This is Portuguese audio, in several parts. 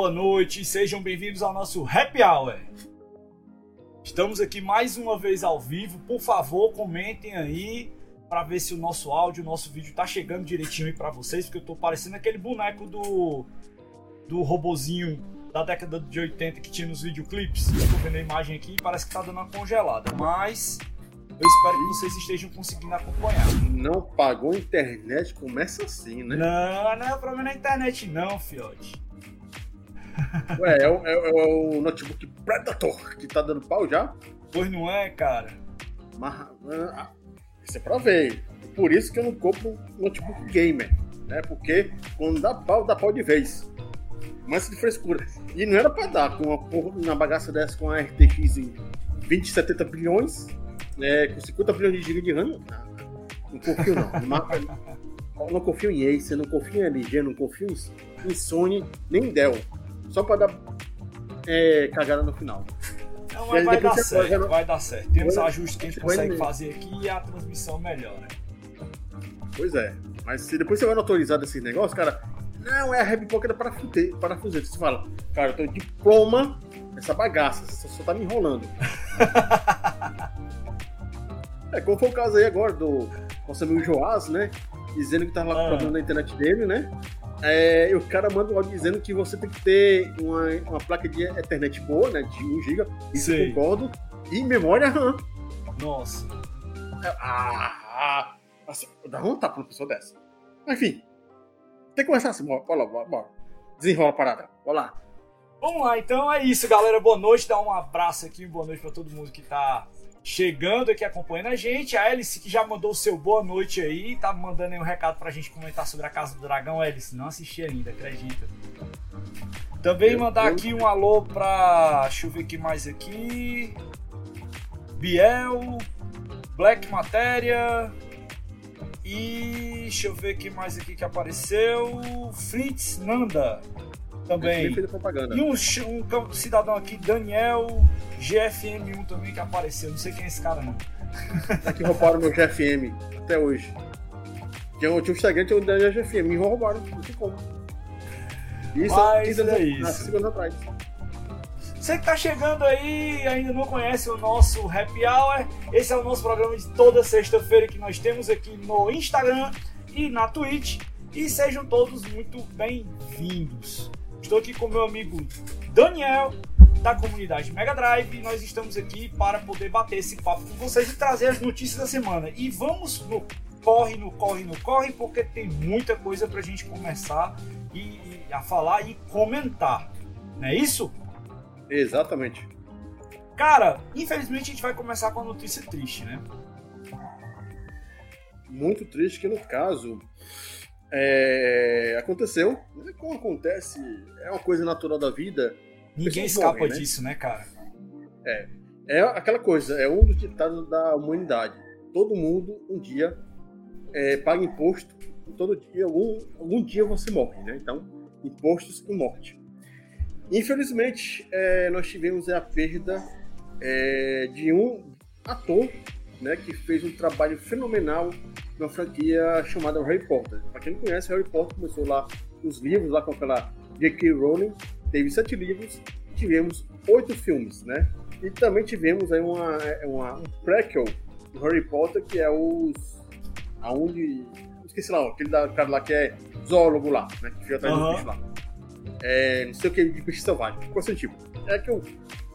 Boa noite. Sejam bem-vindos ao nosso Happy Hour. Estamos aqui mais uma vez ao vivo. Por favor, comentem aí para ver se o nosso áudio, o nosso vídeo tá chegando direitinho aí para vocês, porque eu tô parecendo aquele boneco do do robozinho da década de 80 que tinha nos videoclipes. Tô vendo a imagem aqui e parece que tá dando uma congelada, mas eu espero que vocês estejam conseguindo acompanhar. Não pagou internet, começa assim, né? Não, não é problema na internet não, fiote. Ué, é o, é, é o notebook Predator que tá dando pau já? Pois não é, cara. Mas, ah, isso é pra ver. Por isso que eu não compro notebook gamer, né? Porque quando dá pau, dá pau de vez. Mas de frescura. E não era pra dar com uma, porra, uma bagaça dessa com a RTX em 20, 70 bilhões, né, com 50 bilhões de GB de RAM. Não, não confio não. não confio em Acer, não confio em LG, não confio em Sony, nem Dell. Só pra dar é, cagada no final. Não, mas vai dar certo, pode... vai dar certo. Temos ajustes que a gente consegue fazer aqui e a transmissão melhora. Pois é. Mas se depois você vai autorizar desse negócio, cara, não, é a para parafuseta. parafuseta. Você fala, cara, eu tenho diploma essa bagaça, você só tá me enrolando. é, como foi o caso aí agora do nosso amigo Joás, né? Dizendo que tava lá com ah. problema na internet dele, né? É, e o cara manda um áudio dizendo que você tem que ter uma, uma placa de Ethernet boa, né? De 1 GB, isso eu concordo. E memória RAM. Nossa. Ah, assim, dá um tapa pra uma pessoa dessa. Enfim, tem que começar assim, bora, bora, bora. Desenrola a parada. Bora lá. Vamos lá, então é isso, galera. Boa noite. Dá um abraço aqui, boa noite para todo mundo que tá chegando aqui acompanhando a gente. A Alice que já mandou o seu boa noite aí, tá mandando aí um recado pra gente comentar sobre a Casa do Dragão. Alice, não assisti ainda, acredita. Também mandar aqui um alô pra. Deixa eu ver aqui mais aqui. Biel, Black Matéria, e deixa eu ver quem mais aqui que apareceu. Fritz Nanda também. Propaganda. E um, um, cidadão aqui, Daniel GFM1 também que apareceu. Não sei quem é esse cara não. Tá aqui roubaram meu GFM até hoje. Tinha, tinha um Instagram, tinha o Daniel GFM, me roubaram, não sei como. Isso, Mas é isso. Segundos atrás. Você que está chegando aí e ainda não conhece o nosso Happy Hour, esse é o nosso programa de toda sexta-feira que nós temos aqui no Instagram e na Twitch. E sejam todos muito bem-vindos. Estou aqui com meu amigo Daniel, da comunidade Mega Drive, e nós estamos aqui para poder bater esse papo com vocês e trazer as notícias da semana. E vamos no corre, no corre, no corre, porque tem muita coisa para a gente começar e, e, a falar e comentar. Não é isso? Exatamente. Cara, infelizmente a gente vai começar com uma notícia triste, né? Muito triste que no caso é, aconteceu, né? como acontece, é uma coisa natural da vida. Ninguém escapa morrem, né? disso, né, cara? É, é aquela coisa, é um dos ditados da humanidade. Todo mundo um dia é, paga imposto, todo dia, algum, algum dia você morre, né? Então, impostos e morte. Infelizmente, é, nós tivemos a perda é, de um ator né, que fez um trabalho fenomenal na franquia chamada Harry Potter. Para quem não conhece, Harry Potter começou lá nos livros, lá com aquela J.K. Rowling, teve sete livros, tivemos oito filmes, né? E também tivemos aí uma, uma, um prequel do Harry Potter, que é os... aonde... esqueci lá, aquele da, cara lá que é zoólogo lá, né? Que fica atrás uhum. dos bichos lá é, não sei o que, de peixe selvagem, coisa assim tipo. É que eu,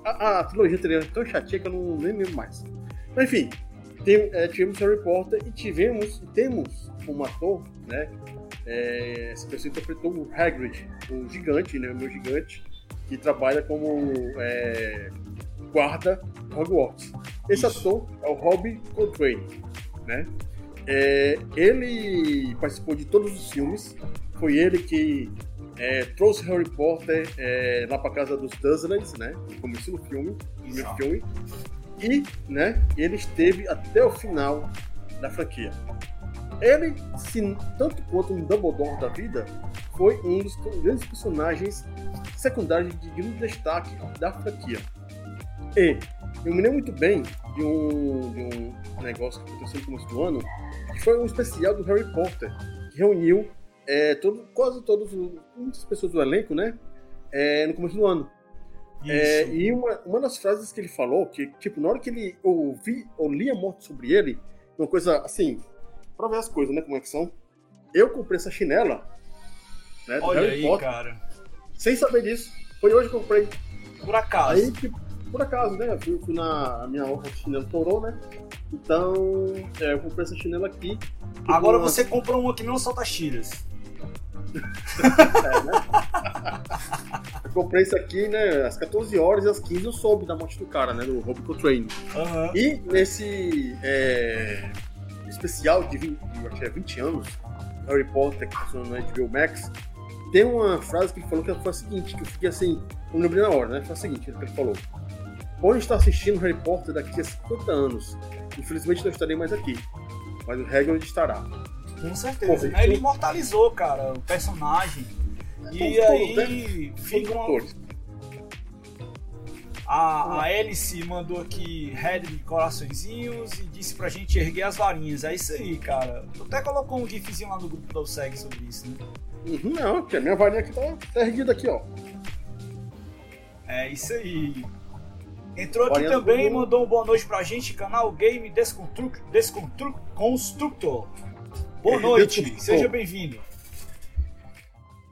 a, a trilogia teria tão chatinha que eu não nem lembro mais. Mas enfim, tem, é, tivemos Harry Potter e tivemos, temos um ator, né? É, essa pessoa interpretou o Hagrid, o gigante, né? O meu gigante, que trabalha como é, guarda Hogwarts. Esse Isso. ator é o Robbie Coltrane, né? É, ele participou de todos os filmes. Foi ele que é, trouxe Harry Potter é, lá para casa dos Dursleys, né? No começo do filme, no filme. E, né? Ele esteve até o final da franquia. Ele, se, tanto quanto um Dumbledore da vida, foi um dos grandes personagens secundários de grande destaque da franquia. E eu me lembro muito bem de um, de um negócio que aconteceu no começo do ano, que foi um especial do Harry Potter, que reuniu é, todo, quase todos, muitas pessoas do elenco, né? É, no começo do ano. É, e uma, uma das frases que ele falou, que, tipo, na hora que ele ouvi, ou li a morte sobre ele, uma coisa assim, pra ver as coisas, né? Como é que são. Eu comprei essa chinela, né? Olha Harry aí, Potter, cara. Sem saber disso. Foi hoje que eu comprei. Por acaso. Aí, tipo, por acaso, né? Eu fui, fui na a minha outra chinela torou, né? Então, é, eu comprei essa chinela aqui. Agora uma... você comprou uma que não solta tiras. É, né? eu comprei isso aqui, né? Às 14 horas e às 15 eu soube da morte do cara, né? Do Rob Coltrane. Uhum. E nesse é, especial de 20, acho que é 20 anos, Harry Potter, que passou no HBO Max, tem uma frase que ele falou que foi a seguinte, que eu fiquei assim, não lembrei na hora, né? Foi a seguinte, que ele falou. Pode estar assistindo Harry Potter daqui a 50 anos. Infelizmente não estarei mais aqui. Mas o Hagrid estará. Com certeza. Pô, ele imortalizou, cara, o personagem. E aí né? fica uma... A, a Alice mandou aqui head de coraçõezinhos e disse pra gente erguer as varinhas. É isso aí, cara. Tu até colocou um gifzinho lá no grupo do SEG sobre isso, né? Uhum, não, porque a minha varinha aqui tá, tá erguida aqui, ó. É isso aí. Entrou aqui também e mandou uma boa noite pra gente, canal Game Desconstructor. Desconstructor. Boa noite, seja bem-vindo.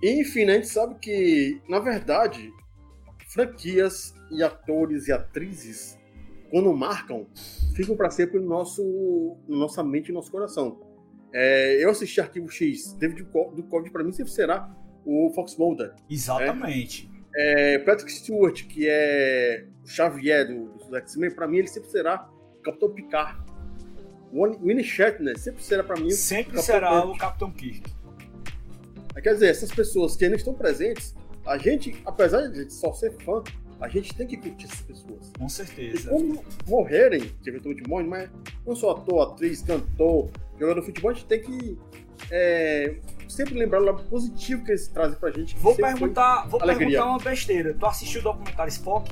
Enfim, né, a gente sabe que, na verdade, franquias e atores e atrizes, quando marcam, ficam para sempre no nosso, na nossa mente e no nosso coração. É, eu assisti Arquivo X, David do Code para mim sempre será o Fox Mulder. Exatamente. Né? É, Patrick Stewart, que é o Xavier do, do X-Men, pra mim ele sempre será o Capitão Picard. O Winnie Shatner sempre será pra mim Sempre será Kirk. o Capitão Kirk. Quer dizer, essas pessoas que ainda estão presentes, a gente, apesar de só ser fã, a gente tem que curtir essas pessoas. Com certeza. E quando morrerem, que eventualmente morrem, mas não só ator, atriz, cantor, jogador de futebol, a gente tem que é, sempre lembrar o lado positivo que eles trazem pra gente. Vou perguntar, vou perguntar uma besteira. Tu assistiu o documentário Spock?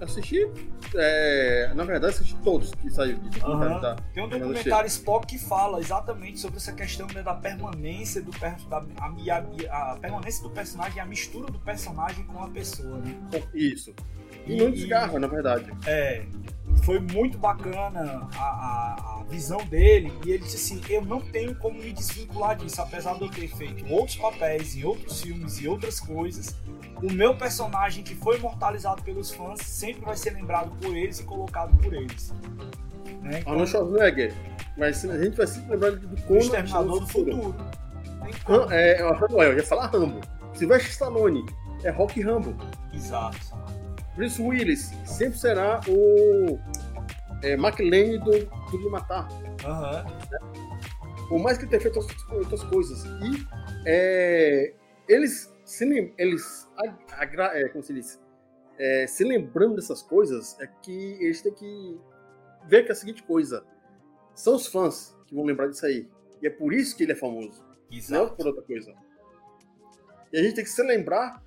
Assisti, é, na verdade, assisti todos que saiu de uhum. da, Tem um documentário Spock que fala exatamente sobre essa questão né, da permanência do da, a, a, a, permanência do personagem e a mistura do personagem com a pessoa, né? Isso. E, não desgarra, na verdade. É. Foi muito bacana a, a, a, visão dele e ele disse assim: Eu não tenho como me desvincular disso, apesar de eu ter feito outros papéis em outros filmes e outras coisas. O meu personagem que foi imortalizado pelos fãs sempre vai ser lembrado por eles e colocado por eles. Né? Então, Arnold Schwarzenegger. Mas a gente vai sempre lembrar do Conan. O Exterminador do Futuro. futuro. É, eu ia falar Rambo. Sylvester Stallone. É Rock Rambo. Exato. Bruce Willis sempre será o é, McLean do Tudo Matar. Uhum. Por mais que tenha feito outras, coisas. E é, eles, se, eles é, como se diz, é, se lembrando dessas coisas, é que eles têm que ver que é a seguinte coisa: são os fãs que vão lembrar disso aí. E é por isso que ele é famoso. Exato. Não por outra coisa. E a gente tem que se lembrar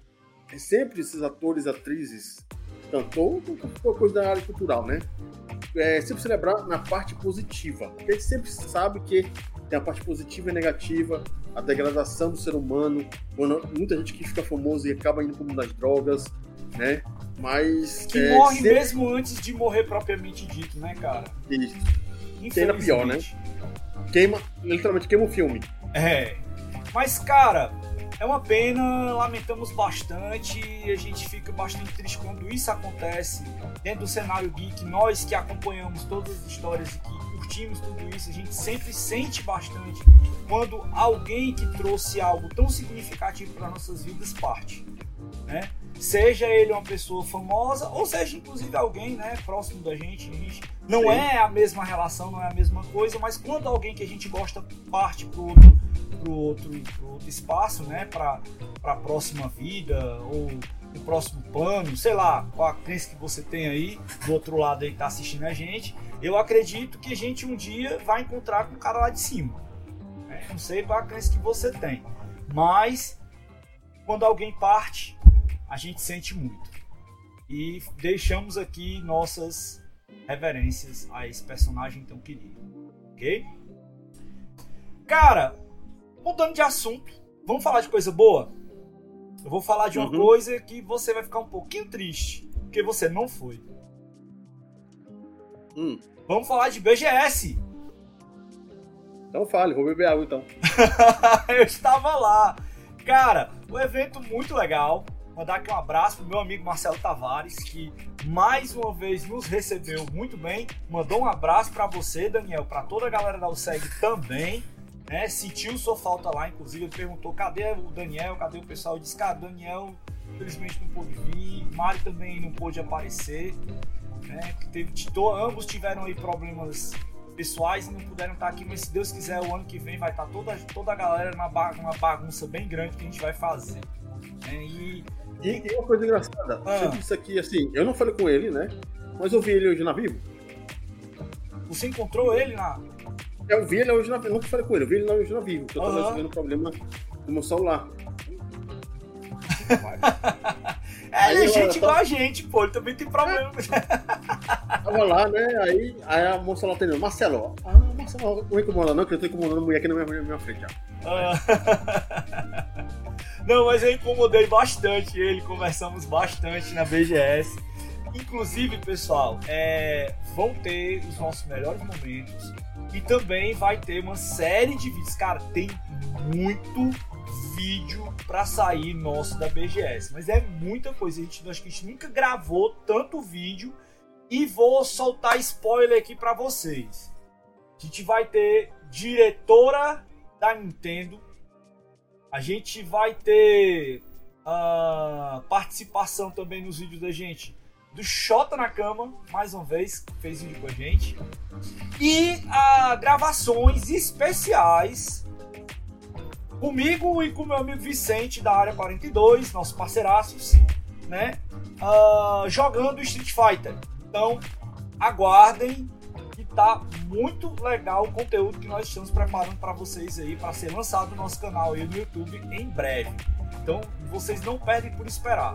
é sempre esses atores e atrizes cantor ou coisa da área cultural, né? É, sempre celebrar na parte positiva. Porque a gente sempre sabe que tem a parte positiva e negativa, a degradação do ser humano, quando muita gente que fica famoso e acaba indo para o mundo das drogas, né? Mas. Que é, morre sempre... mesmo antes de morrer propriamente dito, né, cara? Isso. Ainda pior, né? Queima, literalmente queima o filme. É. Mas, cara, é uma pena, lamentamos bastante a gente fica bastante triste quando isso acontece dentro do cenário geek. Nós que acompanhamos todas as histórias e que curtimos tudo isso, a gente sempre sente bastante quando alguém que trouxe algo tão significativo para nossas vidas parte, né? Seja ele uma pessoa famosa ou seja inclusive alguém, né, próximo da gente, a gente não Sim. é a mesma relação, não é a mesma coisa, mas quando alguém que a gente gosta parte pro outro para outro, outro espaço, né? Para a próxima vida ou o próximo plano, sei lá, qual a crença que você tem aí do outro lado aí que tá assistindo a gente. Eu acredito que a gente um dia vai encontrar com o cara lá de cima. Né? Não sei qual a crença que você tem, mas quando alguém parte, a gente sente muito. E deixamos aqui nossas reverências a esse personagem tão querido, ok? Cara, Mudando de assunto, vamos falar de coisa boa? Eu vou falar de uma uhum. coisa que você vai ficar um pouquinho triste, porque você não foi. Hum. Vamos falar de BGS. Então fale, vou beber água então. eu estava lá. Cara, um evento muito legal. Mandar aqui um abraço pro meu amigo Marcelo Tavares, que mais uma vez nos recebeu muito bem. Mandou um abraço para você, Daniel, para toda a galera da USEG também. Né? Sentiu sua falta lá, inclusive ele perguntou cadê o Daniel, cadê o pessoal? Eu disse, cara, Daniel infelizmente não pôde vir, Mário também não pôde aparecer. Né? Teve, ambos tiveram aí problemas pessoais e não puderam estar aqui, mas se Deus quiser, o ano que vem vai estar toda, toda a galera numa bagunça bem grande que a gente vai fazer. Né? E, e, e, uma coisa engraçada, ah. você disse aqui assim, eu não falei com ele, né? Mas eu vi ele hoje na Vivo. Você encontrou ele na. Eu vi ele hoje na Vivo, nunca falei com ele, eu vi ele hoje na Vivo, porque eu tava resolvendo problema no meu celular. É, ele é gente igual a gente, pô, ele também tem problema. Tava lá, né? Aí, aí a moça lá atendendo, Marcelo, ah, Marcelo, não incomoda não, que eu tô incomodando mulher aqui na minha, na minha frente já. Ah. Não, mas eu incomodei bastante ele, conversamos bastante na BGS. Inclusive, pessoal, é, vão ter os nossos melhores momentos e também vai ter uma série de vídeos. Cara, tem muito vídeo para sair nosso da BGS, mas é muita coisa. A gente, acho que a gente nunca gravou tanto vídeo e vou soltar spoiler aqui para vocês. A gente vai ter diretora da Nintendo, a gente vai ter uh, participação também nos vídeos da gente do Xota na Cama, mais uma vez, fez vídeo com a gente. E uh, gravações especiais comigo e com meu amigo Vicente da área 42, nossos parceiraços, né? Uh, jogando Street Fighter. Então, aguardem que tá muito legal o conteúdo que nós estamos preparando para vocês aí para ser lançado no nosso canal aí no YouTube em breve. Então, vocês não perdem por esperar.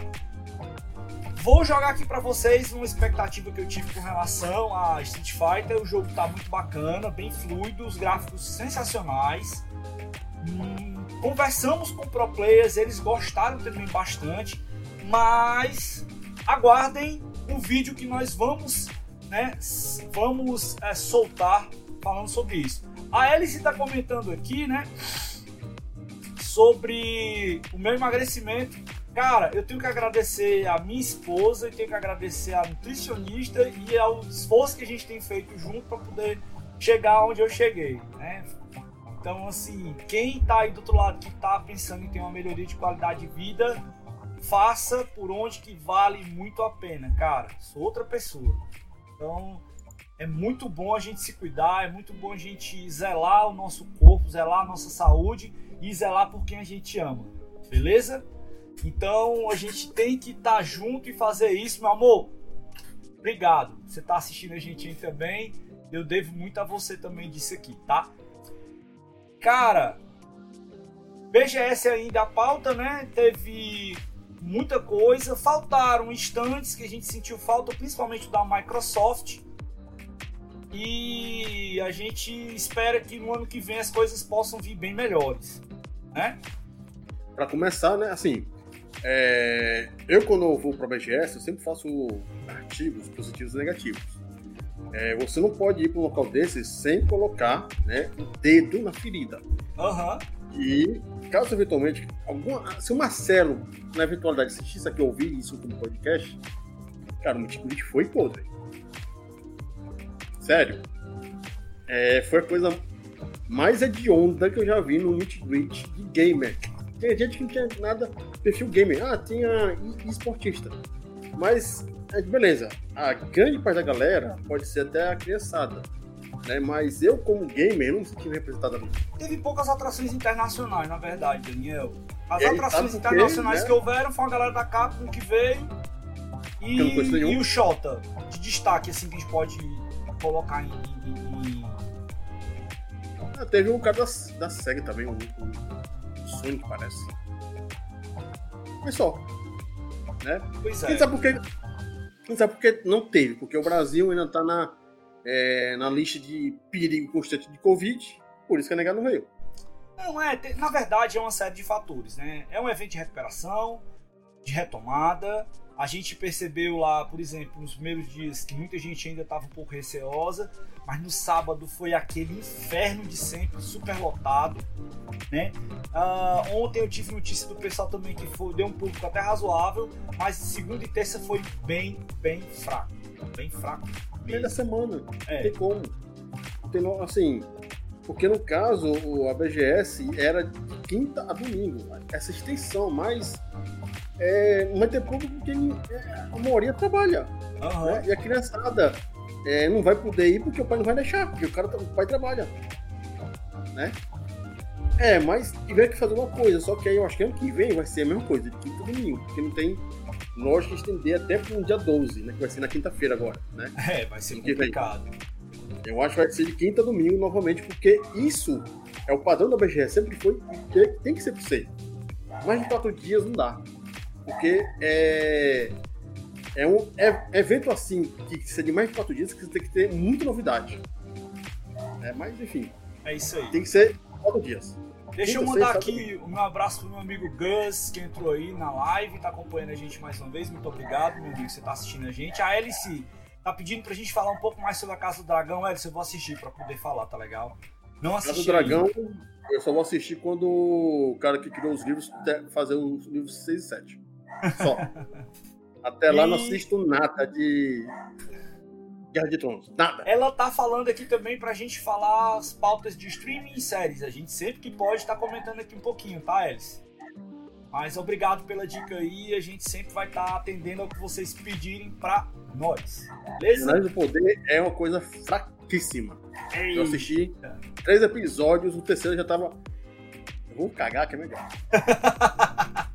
Vou jogar aqui para vocês uma expectativa que eu tive com relação a Street Fighter. O jogo tá muito bacana, bem fluido, os gráficos sensacionais. Hum, conversamos com pro players, eles gostaram também bastante, mas aguardem o vídeo que nós vamos, né, vamos é, soltar falando sobre isso. A Alice está comentando aqui, né, sobre o meu emagrecimento. Cara, eu tenho que agradecer a minha esposa, e tenho que agradecer a nutricionista e ao esforço que a gente tem feito junto para poder chegar onde eu cheguei, né? Então, assim, quem está aí do outro lado que está pensando em ter uma melhoria de qualidade de vida, faça por onde que vale muito a pena, cara. Sou outra pessoa. Então, é muito bom a gente se cuidar, é muito bom a gente zelar o nosso corpo, zelar a nossa saúde e zelar por quem a gente ama. Beleza? Então, a gente tem que estar tá junto e fazer isso, meu amor. Obrigado. Você está assistindo a gente aí também. Eu devo muito a você também disso aqui, tá? Cara, BGS ainda a pauta, né? Teve muita coisa, faltaram instantes que a gente sentiu falta, principalmente da Microsoft. E a gente espera que no ano que vem as coisas possam vir bem melhores, né? Para começar, né? Assim, é... eu quando eu vou para BGS, eu sempre faço artigos positivos e negativos. É, você não pode ir para um local desse sem colocar né, o dedo na ferida. Uhum. E caso eventualmente, alguma, se o Marcelo, na eventualidade, assistisse aqui ouvir isso como podcast, cara, o Miticurite foi podre. Sério. É, foi a coisa mais hedionda que eu já vi no Meet de gamer. Tem gente que não tinha nada perfil gamer. Ah, tinha esportista. Mas é, beleza, a grande parte da galera pode ser até a criançada. Né? Mas eu, como gamer, não me senti representado ali. Teve poucas atrações internacionais, na verdade, Daniel. As é, atrações internacionais né? que houveram foi a galera da Capcom que veio e, e o Shota, de destaque, assim, que a gente pode colocar em. em, em... Ah, teve um cara da, da SEGA também, um, um Sonic, parece. Mas só. Né? Pois é. Quem sabe por quê? Não sabe por que não teve, porque o Brasil ainda está na, é, na lista de perigo constante de Covid, por isso que a nega não veio. Não, é, na verdade é uma série de fatores, né? É um evento de recuperação, de retomada. A gente percebeu lá, por exemplo, nos primeiros dias que muita gente ainda estava um pouco receosa, mas no sábado foi aquele inferno de sempre, super lotado, né? Uh, ontem eu tive notícia do pessoal também que foi, deu um público até razoável, mas segunda e terça foi bem, bem fraco, bem fraco. Meio da semana, é. tem como. Tem, assim, porque no caso a BGS era de quinta a domingo, essa extensão, mas é, não vai ter público porque é, a maioria trabalha. Uhum. Né? E a criançada é, não vai poder ir porque o pai não vai deixar, porque o, cara, o pai trabalha. Né? É, mas tiver que fazer uma coisa, só que aí eu acho que ano que vem vai ser a mesma coisa, de quinta a domingo, porque não tem lógica estender até para o dia 12, né? Que vai ser na quinta-feira agora, né? É, vai ser complicado. Eu acho que vai ser de quinta a domingo novamente, porque isso é o padrão da BGS, sempre foi, tem que ser por ser. Mais de quatro dias não dá. Porque é, é um é, evento assim, que seja de mais de quatro dias, que você tem que ter muita novidade. É, mas enfim. É isso aí. Tem que ser quatro dias. Deixa eu mandar aqui um abraço pro meu amigo Gus, que entrou aí na live, tá acompanhando a gente mais uma vez. Muito obrigado, meu amigo, que você tá assistindo a gente. A Alice tá pedindo pra gente falar um pouco mais sobre a Casa do Dragão. Alice, eu vou assistir pra poder falar, tá legal? Não assisti. Casa do Dragão, eu só vou assistir quando o cara que criou os livros fazer os livros 6 e 7. Só. Até lá e... não assisto nada de Guerra de Tronos. Nada. Ela tá falando aqui também pra gente falar as pautas de streaming e séries. A gente sempre que pode tá comentando aqui um pouquinho, tá, Alice? Mas obrigado pela dica aí. A gente sempre vai estar tá atendendo ao que vocês pedirem pra nós. Beleza? Jornais do Poder é uma coisa fraquíssima. Eita. Eu assisti três episódios, o terceiro já tava. Eu vou cagar que é melhor.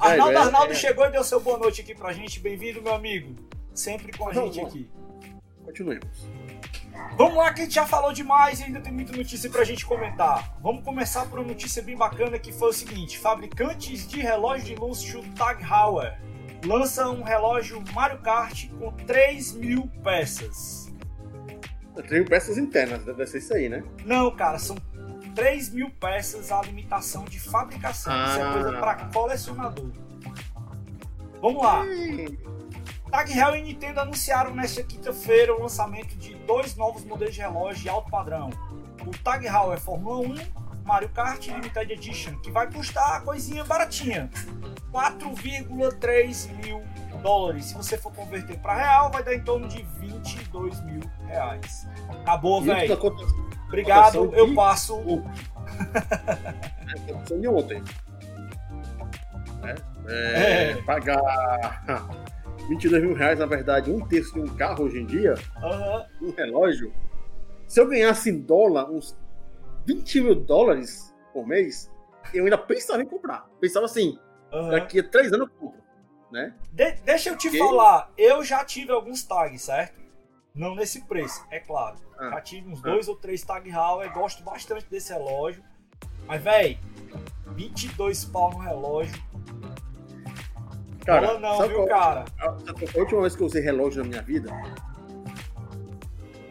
Arnaldo é, Arnaldo é, chegou e deu seu boa noite aqui pra gente. Bem-vindo, meu amigo. Sempre com a gente aqui. Continuemos. Vamos lá, que a gente já falou demais e ainda tem muita notícia pra gente comentar. Vamos começar por uma notícia bem bacana que foi o seguinte: fabricantes de relógio de luxo Tag Heuer lança um relógio Mario Kart com 3 mil peças. 3 mil peças internas, deve ser isso aí, né? Não, cara, são 3 mil peças a limitação de fabricação. Ah. Isso é coisa para colecionador. Vamos lá. Tag Heuer e Nintendo anunciaram nesta quinta-feira o lançamento de dois novos modelos de relógio de alto padrão. O Tag Heuer Fórmula 1 Mario Kart Limited Edition, que vai custar a coisinha baratinha. 4,3 mil dólares. Se você for converter para real, vai dar em torno de 22 mil reais. Acabou, velho. Obrigado, eu passo. É de ontem. É, é, é. Pagar 22 mil reais, na verdade, um terço de um carro hoje em dia, uhum. um relógio. Se eu ganhasse em dólar uns 20 mil dólares por mês, eu ainda pensava em comprar. Pensava assim, uhum. daqui a três anos eu compro. Né? De deixa eu te Porque... falar, eu já tive alguns tags, certo? Não nesse preço, é claro. Ah. Já tive uns ah. dois ou três Tag Heuer, gosto bastante desse relógio. Mas, velho, 22 pau no relógio. Cara, Fala não, viu, qual, cara? A, a, última vez que eu usei relógio na minha vida,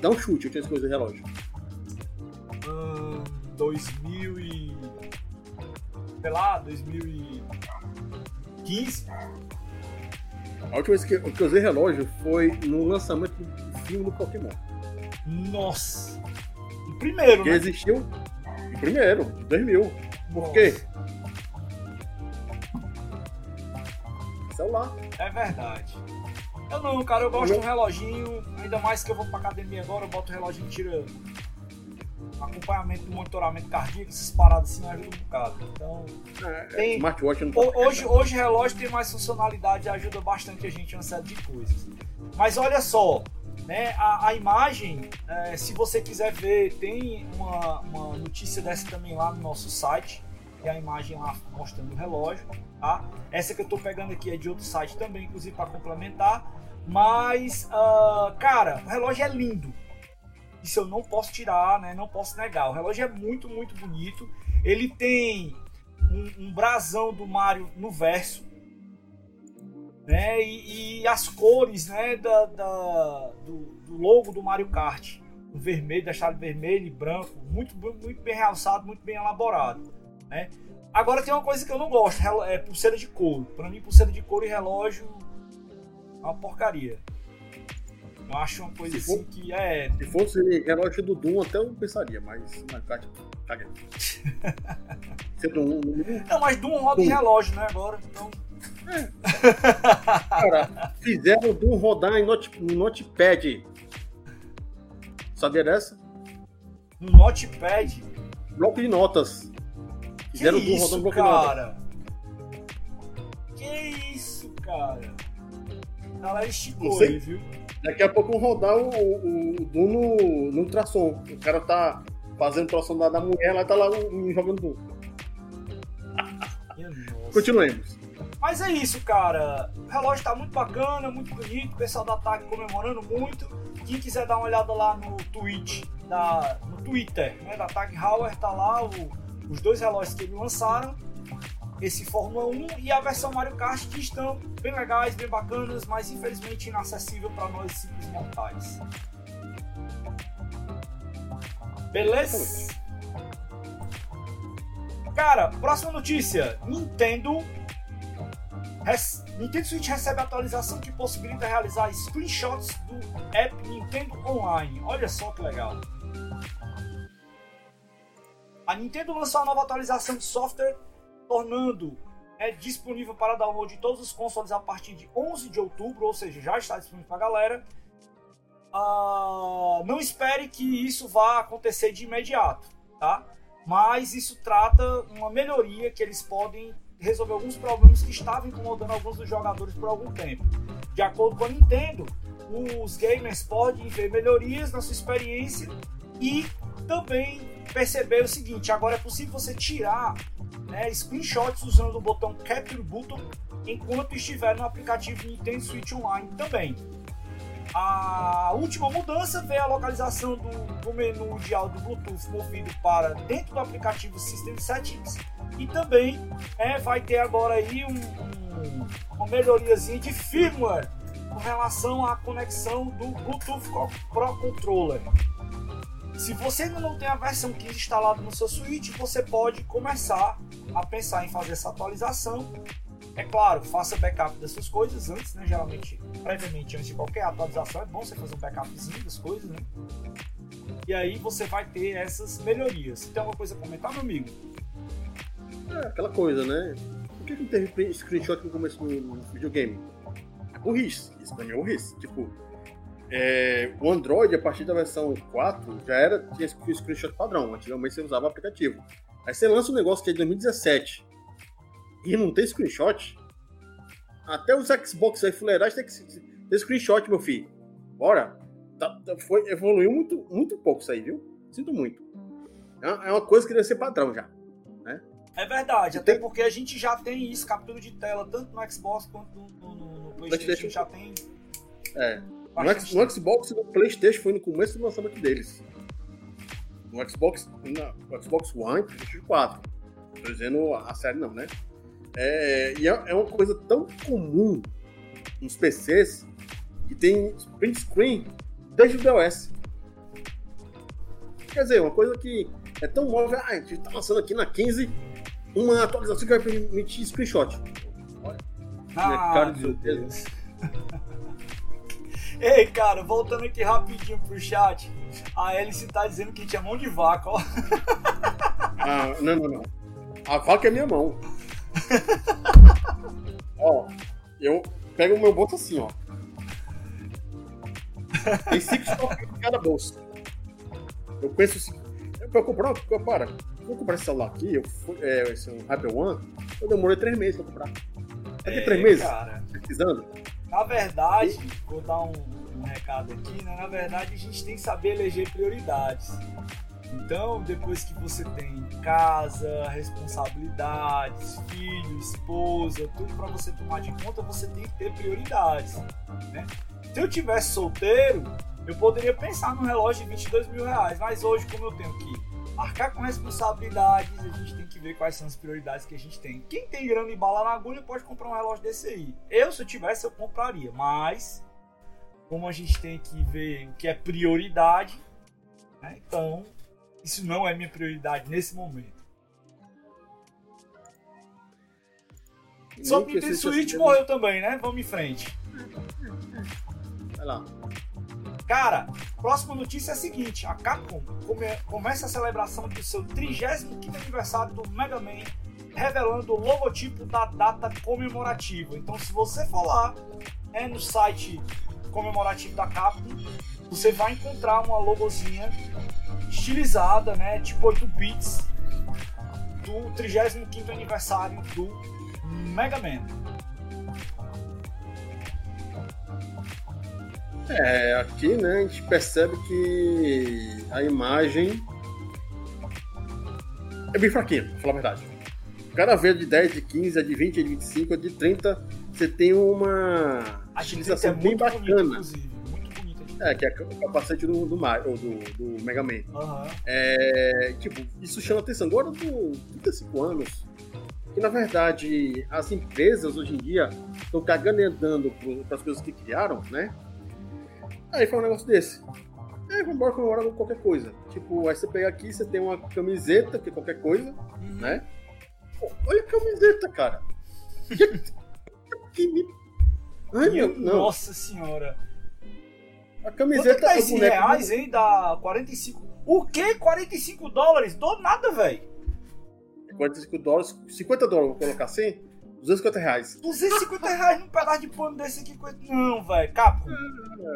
dá um chute, eu tinha que usei relógio. Hum, 2000 e... sei lá, 2015? A última vez que, que eu usei relógio foi no lançamento do filme do Pokémon. Nossa! O primeiro, que né? existiu. O primeiro, 2000. Por Nossa. quê? Celular. É verdade. Eu não, cara, eu gosto de um reloginho, ainda mais que eu vou pra academia agora, eu boto o reloginho e tira acompanhamento do monitoramento cardíaco, essas paradas assim ajudam um bocado. Então, é, tem, smartwatch não hoje, hoje relógio tem mais funcionalidade e ajuda bastante a gente em uma série de coisas. Mas olha só, né, a, a imagem, é, se você quiser ver, tem uma, uma notícia dessa também lá no nosso site, que é a imagem lá mostrando o relógio. Tá? Essa que eu estou pegando aqui é de outro site também, inclusive para complementar. Mas, uh, cara, o relógio é lindo. Isso eu não posso tirar, né? Não posso negar. O relógio é muito, muito bonito. Ele tem um, um brasão do Mario no verso, né? E, e as cores, né? Da, da do, do, logo do Mario Kart. vermelho, deixado vermelho e branco, muito, muito bem realçado, muito bem elaborado. Né? Agora tem uma coisa que eu não gosto, é pulseira de couro. Para mim, pulseira de couro e relógio é uma porcaria. Eu acho uma coisa se assim for, que é. Se fosse relógio do Doom, até eu pensaria, mas na caixa, caga. Doom, não, mas Doom roda Doom. em relógio, né? Agora, então. É. Cara, fizeram o Doom rodar em note, Notepad. Sabia dessa? No Notepad? Bloco de notas. Fizeram que Doom rodando bloco cara? de notas. Que isso, cara? Ela esticou aí, viu? Daqui a pouco vão rodar o, o, o Doom no, no ultrassom. O cara tá fazendo ultrassom da, da mulher, ela tá lá jogando Doom. Continuemos. Mas é isso, cara. O relógio tá muito bacana, muito bonito. O pessoal da TAG comemorando muito. Quem quiser dar uma olhada lá no Twitch, da, no Twitter, né, da Tag Heuer, tá lá o, os dois relógios que eles lançaram. Esse Fórmula 1 e a versão Mario Kart que estão bem legais, bem bacanas, mas infelizmente inacessível para nós simples mortais. Beleza? Cara, próxima notícia. Nintendo Nintendo Switch recebe atualização que possibilita realizar screenshots do app Nintendo Online. Olha só que legal. A Nintendo lançou uma nova atualização de software, tornando é disponível para download de todos os consoles a partir de 11 de outubro, ou seja, já está disponível para a galera. Uh, não espere que isso vá acontecer de imediato, tá? Mas isso trata uma melhoria que eles podem resolver alguns problemas que estavam incomodando alguns dos jogadores por algum tempo. De acordo com a Nintendo, os gamers podem ver melhorias na sua experiência e também perceber o seguinte: agora é possível você tirar né, screenshots usando o botão Capture Button enquanto estiver no aplicativo Nintendo Switch Online também. A última mudança veio a localização do, do menu de áudio Bluetooth movido para dentro do aplicativo System Settings e também é, vai ter agora aí um, um, uma melhoriazinha de firmware com relação à conexão do Bluetooth Pro Controller. Se você ainda não tem a versão 15 instalada no seu Switch, você pode começar a pensar em fazer essa atualização. É claro, faça backup das suas coisas antes, né? Geralmente, previamente, antes de qualquer atualização, é bom você fazer um backupzinho das coisas, né? E aí você vai ter essas melhorias. Tem alguma coisa a comentar, meu amigo? É aquela coisa, né? Por que não teve screenshot no começo do videogame? É burrice. Isso pra mim é burrice. Tipo, é, o Android, a partir da versão 4, já era tinha screenshot padrão. Antigamente você usava o aplicativo. Aí você lança um negócio que é de 2017 e não tem screenshot. Até os Xbox aí fuleirais tem que ter screenshot, meu filho. Bora. Tá, tá, foi, evoluiu muito, muito pouco isso aí, viu? Sinto muito. É, é uma coisa que deve ser padrão já. Né? É verdade, até tem... porque a gente já tem isso, captura de tela, tanto no Xbox quanto no, no, no PlayStation, já tem. É. No, no, Xbox e no PlayStation foi no começo do lançamento deles. No Xbox, no Xbox One, PlayStation 4. Tô dizendo a série não, né? É, e é, é uma coisa tão comum nos PCs que tem print screen desde o DOS. Quer dizer, uma coisa que é tão móvel, ah, a gente tá lançando aqui na 15 uma atualização que vai permitir screenshot. Olha. Ah, cara de Deus. Ei, cara, voltando aqui rapidinho pro chat. A Alice tá dizendo que tinha mão de vaca, ó. Ah, não, não, não. A vaca é minha mão. ó, eu pego o meu bolso assim, ó. Tem cinco stocks em cada bolso. Eu penso assim, eu comprar, eu, para, vou comprar esse celular aqui, eu, é, esse é um Hyper One, eu demorei três meses pra comprar. Daqui é, três meses, cara. pesquisando. Na verdade, vou dar um, um, recado aqui, né? na verdade a gente tem que saber eleger prioridades. Então, depois que você tem casa, responsabilidades, filho, esposa, tudo para você tomar de conta, você tem que ter prioridades. Né? Se eu tivesse solteiro, eu poderia pensar num relógio de 22 mil reais, mas hoje, como eu tenho que arcar com responsabilidades, a gente tem que ver quais são as prioridades que a gente tem. Quem tem grana e bala na agulha pode comprar um relógio desse aí. Eu, se eu tivesse, eu compraria, mas como a gente tem que ver o que é prioridade, Né? Então, isso não é minha prioridade nesse momento. Só que Nintendo Switch morreu também, né? Vamos em frente. Vai lá. Cara, próxima notícia é a seguinte: a Capcom come, começa a celebração do seu 35 aniversário do Mega Man, revelando o logotipo da data comemorativa. Então, se você for lá é no site comemorativo da Capcom, você vai encontrar uma logozinha estilizada, né, tipo 8 bits, do 35 aniversário do Mega Man. É, aqui né, a gente percebe que a imagem é bem fraquinha, pra falar a verdade. Cada vez de 10, de 15, de 20, de 25, de 30, você tem uma a utilização é bem bacana. Bonito, muito bonita. É, que é o capacete do, do, Mario, do, do Mega Man. Uhum. É, tipo, isso chama atenção. Agora, com 35 anos, que na verdade as empresas hoje em dia estão cagando andando para as coisas que criaram, né? Aí foi um negócio desse. É, vamos embora comemorar com qualquer coisa. Tipo, aí você pega aqui, você tem uma camiseta, que é qualquer coisa, uhum. né? Pô, olha a camiseta, cara. que me... Ai, meu, não. Nossa senhora. A camiseta é tá esse reais, hein? Dá 45. O quê? 45 dólares? Do nada, velho. 45 dólares, 50 dólares, vou colocar assim? 250 reais. 250 reais num pedaço de pano desse aqui. Não, velho. Capo.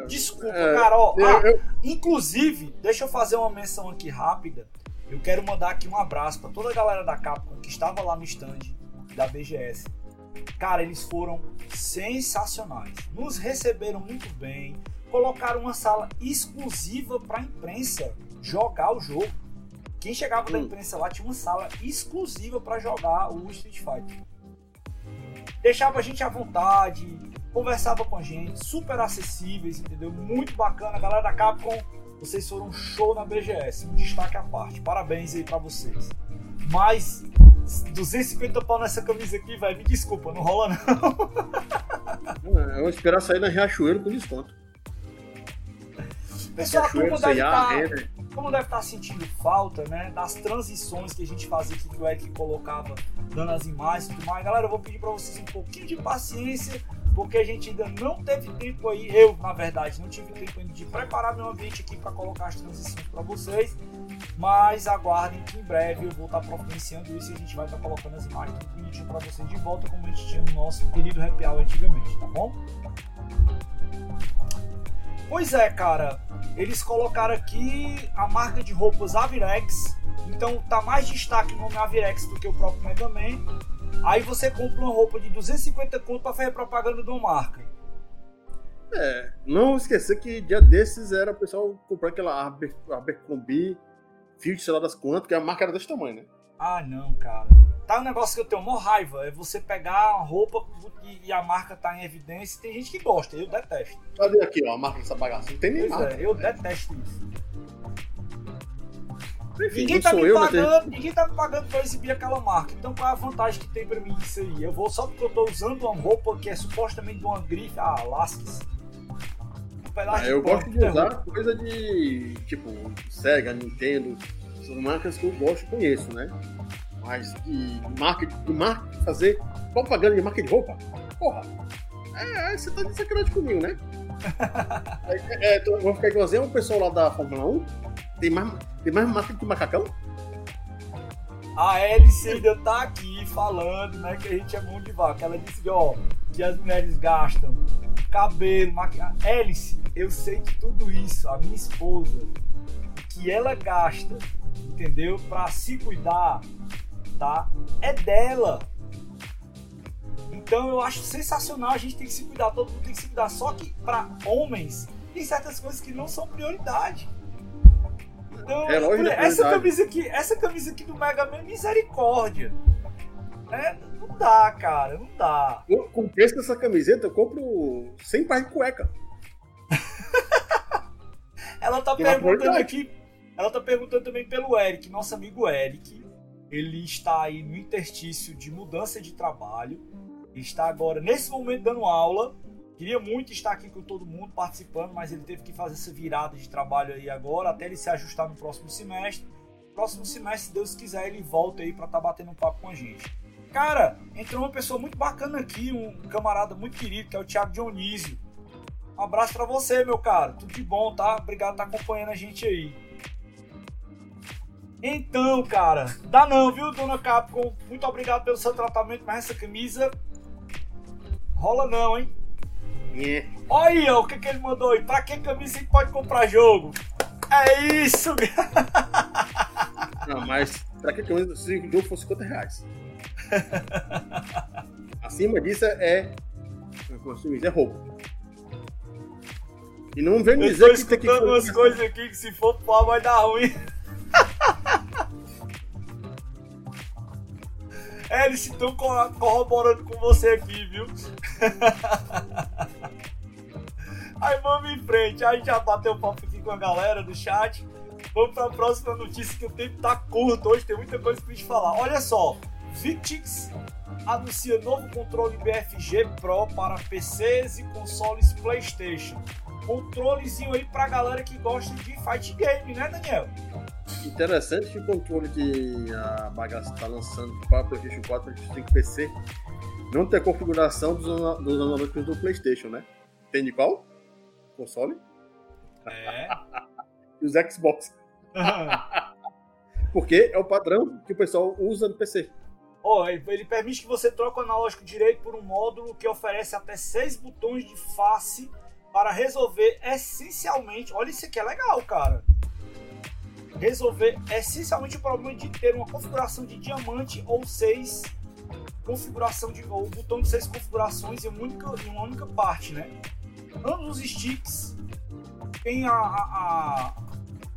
Desculpa, é, cara. Ó, eu, ah, eu... Inclusive, deixa eu fazer uma menção aqui rápida. Eu quero mandar aqui um abraço para toda a galera da Capcom que estava lá no stand da BGS. Cara, eles foram sensacionais. Nos receberam muito bem. Colocaram uma sala exclusiva para imprensa jogar o jogo. Quem chegava da hum. imprensa lá tinha uma sala exclusiva para jogar o Street Fighter. Deixava a gente à vontade, conversava com a gente, super acessíveis, entendeu? Muito bacana, galera da Capcom. Vocês foram um show na BGS, um destaque à parte. Parabéns aí para vocês. Mas 250 pau nessa camisa aqui, velho, me desculpa, não rola não. Eu vou esperar sair na Riachuelo com desconto. Pessoal, como deve, estar, tá, como deve estar tá sentindo falta, né, das transições que a gente fazia aqui, que o Eric colocava, dando as imagens e tudo mais. Galera, eu vou pedir para vocês um pouquinho de paciência, porque a gente ainda não teve tempo aí, eu, na verdade, não tive tempo ainda de preparar meu ambiente aqui para colocar as transições para vocês. Mas aguardem que em breve eu vou estar tá providenciando isso e a gente vai estar tá colocando as imagens tudo bonitinho para vocês de volta, como a gente tinha no nosso querido Happy Hour antigamente, tá bom? Pois é, cara. Eles colocaram aqui a marca de roupas Avirex. Então tá mais destaque o nome Avirex do que o próprio Mega Man. Aí você compra uma roupa de 250 conto pra fazer propaganda de uma marca. É, não esquecer que dia desses era o pessoal comprar aquela Aber, Abercrombie, Field, sei lá das quantas, que a marca era desse tamanho, né? Ah, não, cara. Tá um negócio que eu tenho uma raiva, é você pegar uma roupa e, a marca tá em evidência. Tem gente que gosta, eu detesto. Cadê aqui, ó, a marca dessa bagaça? Não tem nem pois marca. É, eu detesto isso. Enfim, ninguém, tá me eu, né, pagando, ninguém tá me pagando pra exibir aquela marca. Então qual é a vantagem que tem pra mim isso aí? Eu vou só porque eu tô usando uma roupa que é supostamente de uma grife. Ah, lasques. Um ah, eu gosto de usar coisa de tipo Sega, Nintendo. São marcas que eu gosto e conheço, né? Mas de marca, de marca, fazer propaganda de marca de roupa? Porra, é, você tá de sacanagem comigo, né? é, é, então, vou ficar igualzinho o pessoal lá da Fórmula 1. Tem mais, tem mais marca que macacão? A Alice ainda tá aqui falando, né, que a gente é mão de vaca. Ela disse, ó, que as mulheres gastam cabelo, maquiagem. Alice, eu sei de tudo isso. A minha esposa, que ela gasta, entendeu? Pra se cuidar, tá? É dela. Então eu acho sensacional, a gente tem que se cuidar, todo mundo tem que se cuidar. Só que para homens, tem certas coisas que não são prioridade. Então, é essa camisa aqui, essa camisa aqui do Mega Man, misericórdia. É, não dá, cara, não dá. Eu, com o preço dessa camiseta, eu compro 100 par de cueca. ela tá perguntando aqui, ela tá perguntando também pelo Eric, nosso amigo Eric. Ele está aí no interstício de mudança de trabalho. Está agora, nesse momento, dando aula. Queria muito estar aqui com todo mundo participando, mas ele teve que fazer essa virada de trabalho aí agora, até ele se ajustar no próximo semestre. Próximo semestre, se Deus quiser, ele volta aí para estar tá batendo um papo com a gente. Cara, entrou uma pessoa muito bacana aqui, um camarada muito querido, que é o Thiago Dionísio. Um abraço para você, meu cara. Tudo de bom, tá? Obrigado por estar tá acompanhando a gente aí. Então, cara, dá não, viu, dona Capcom? Muito obrigado pelo seu tratamento, mas essa camisa rola não, hein? É. Olha aí, ó, o que, que ele mandou aí. Pra que camisa que pode comprar jogo? É isso! Não, mas pra que camisa se o jogo for 50 reais? Acima disso é. É roubo. E não vem dizer que tem que. Eu umas coisas aqui que se for pau vai dar ruim. É, eles estão corroborando com você aqui, viu? Aí vamos em frente. Aí já bateu papo aqui com a galera do chat. Vamos para a próxima notícia que o tempo tá curto. Hoje tem muita coisa pra gente falar. Olha só, Victix anuncia novo controle BFG Pro para PCs e consoles PlayStation. Controlezinho aí pra galera que gosta de fight game, né, Daniel? Interessante que o controle que a bagaça está lançando para PlayStation 4 e PlayStation 5 PC não tem a configuração dos, dos analógicos do PlayStation, né? Tem de qual? Console? É. e os Xbox. Porque é o padrão que o pessoal usa no PC. Oh, ele permite que você troque o analógico direito por um módulo que oferece até seis botões de face para resolver essencialmente. Olha, isso aqui é legal, cara. Resolver essencialmente o problema de ter uma configuração de diamante ou seis configuração de ou botão de seis configurações em uma única, em uma única parte, né? Ambos os sticks têm a, a,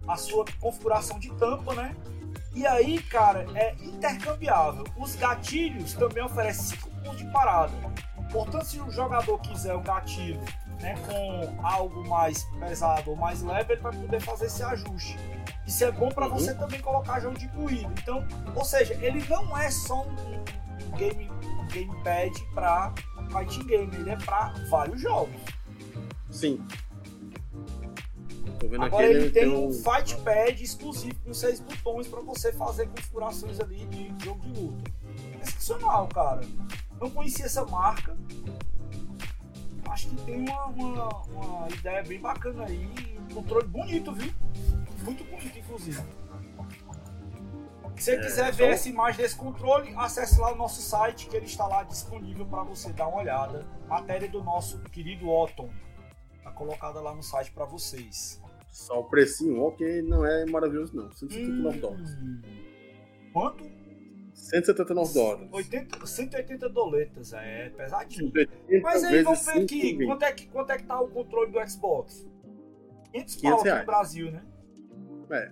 a, a sua configuração de tampa, né? E aí, cara, é intercambiável. Os gatilhos também oferecem 5 pontos de parada. Portanto, se o jogador quiser um gatilho né, com algo mais pesado ou mais leve, ele vai poder fazer esse ajuste. Isso é bom para uhum. você também colocar jogo de corrida. Então, ou seja, ele não é só um, game, um gamepad para fighting game, ele é para vários jogos. Sim. Agora ele, ele tem um fight pad exclusivo com seis botões para você fazer configurações ali de jogo de luta. Excepcional, cara. Não conhecia essa marca. Acho que tem uma, uma, uma ideia bem bacana aí. Um controle bonito, viu? Muito bonito, inclusive. Se você é, quiser ver essa imagem desse controle, acesse lá o nosso site que ele está lá disponível para você dar uma olhada. Matéria do nosso querido Otton. Tá colocada lá no site para vocês. Só o precinho, ok, não é maravilhoso não. 179 hum, dólares. Quanto? 179 dólares. 80, 180 doletas, é pesadinho. Mas aí vamos ver aqui, quanto é, que, quanto é que tá o controle do Xbox? 500 pau aqui no Brasil, né? É.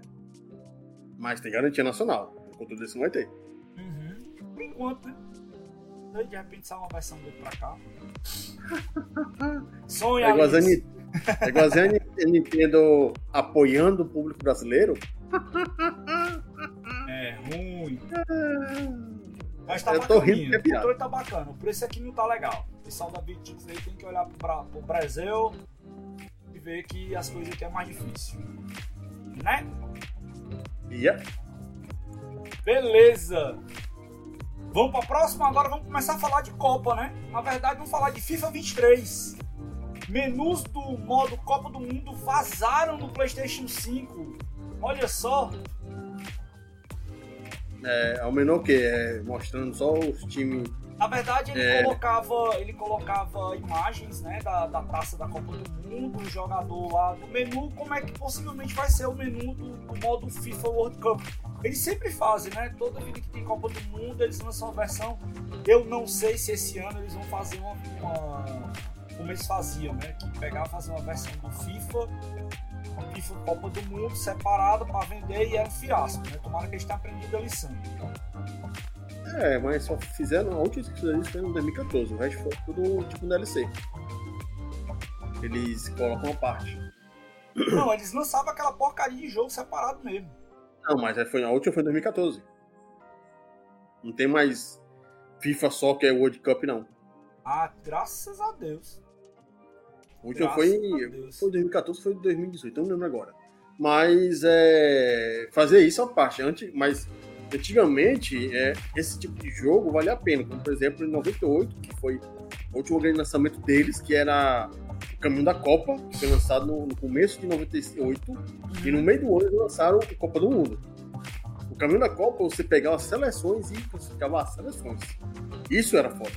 Mas tem garantia nacional. O controle desse não vai ter. Uhum. Por enquanto, né? De repente sai uma versão dele pra cá. Sonha, é igualzinho, é igualzinho a Nintendo apoiando o público brasileiro. É ruim. Mas tá Eu tô rindo o controle tá bacana. O preço aqui não tá legal. O pessoal da Big Tix aí tem que olhar pro, pro Brasil e ver que as coisas aqui é mais difícil. Né? Yeah. Beleza. Vamos pra próxima? Agora vamos começar a falar de Copa, né? Na verdade, vamos falar de FIFA 23. Menus do modo Copa do Mundo vazaram no PlayStation 5. Olha só. É, é o menu que é mostrando só os times. Na verdade, ele é... colocava, ele colocava imagens, né, da, da taça da Copa do Mundo, o jogador lá do menu, como é que possivelmente vai ser o menu do, do modo FIFA World Cup. Eles sempre fazem, né? Toda vida que tem Copa do Mundo, eles lançam uma versão. Eu não sei se esse ano eles vão fazer uma, uma como eles faziam, né? Que pegava fazer uma versão do FIFA, FIFA Copa do Mundo separada para vender e era um fiasco, né? Tomara que eles tenham aprendido a lição. É, mas só fizeram, a última que fizeram isso foi em 2014, o resto foi tudo tipo DLC. Eles colocam uma parte. Não, eles lançavam aquela porcaria de jogo separado mesmo. Não, mas foi, a última foi em 2014. Não tem mais FIFA só que é World Cup, não. Ah, graças a Deus. O último foi, foi 2014, foi 2018, não lembro agora. Mas é, fazer isso é parte. Antes, mas antigamente, é, esse tipo de jogo vale a pena. Como, por exemplo, em 98, que foi o último grande lançamento deles, que era o Caminho da Copa, que foi lançado no, no começo de 98, uhum. e no meio do ano eles lançaram a Copa do Mundo. O Caminho da Copa, você pegava as seleções e classificava as seleções. Isso era foda.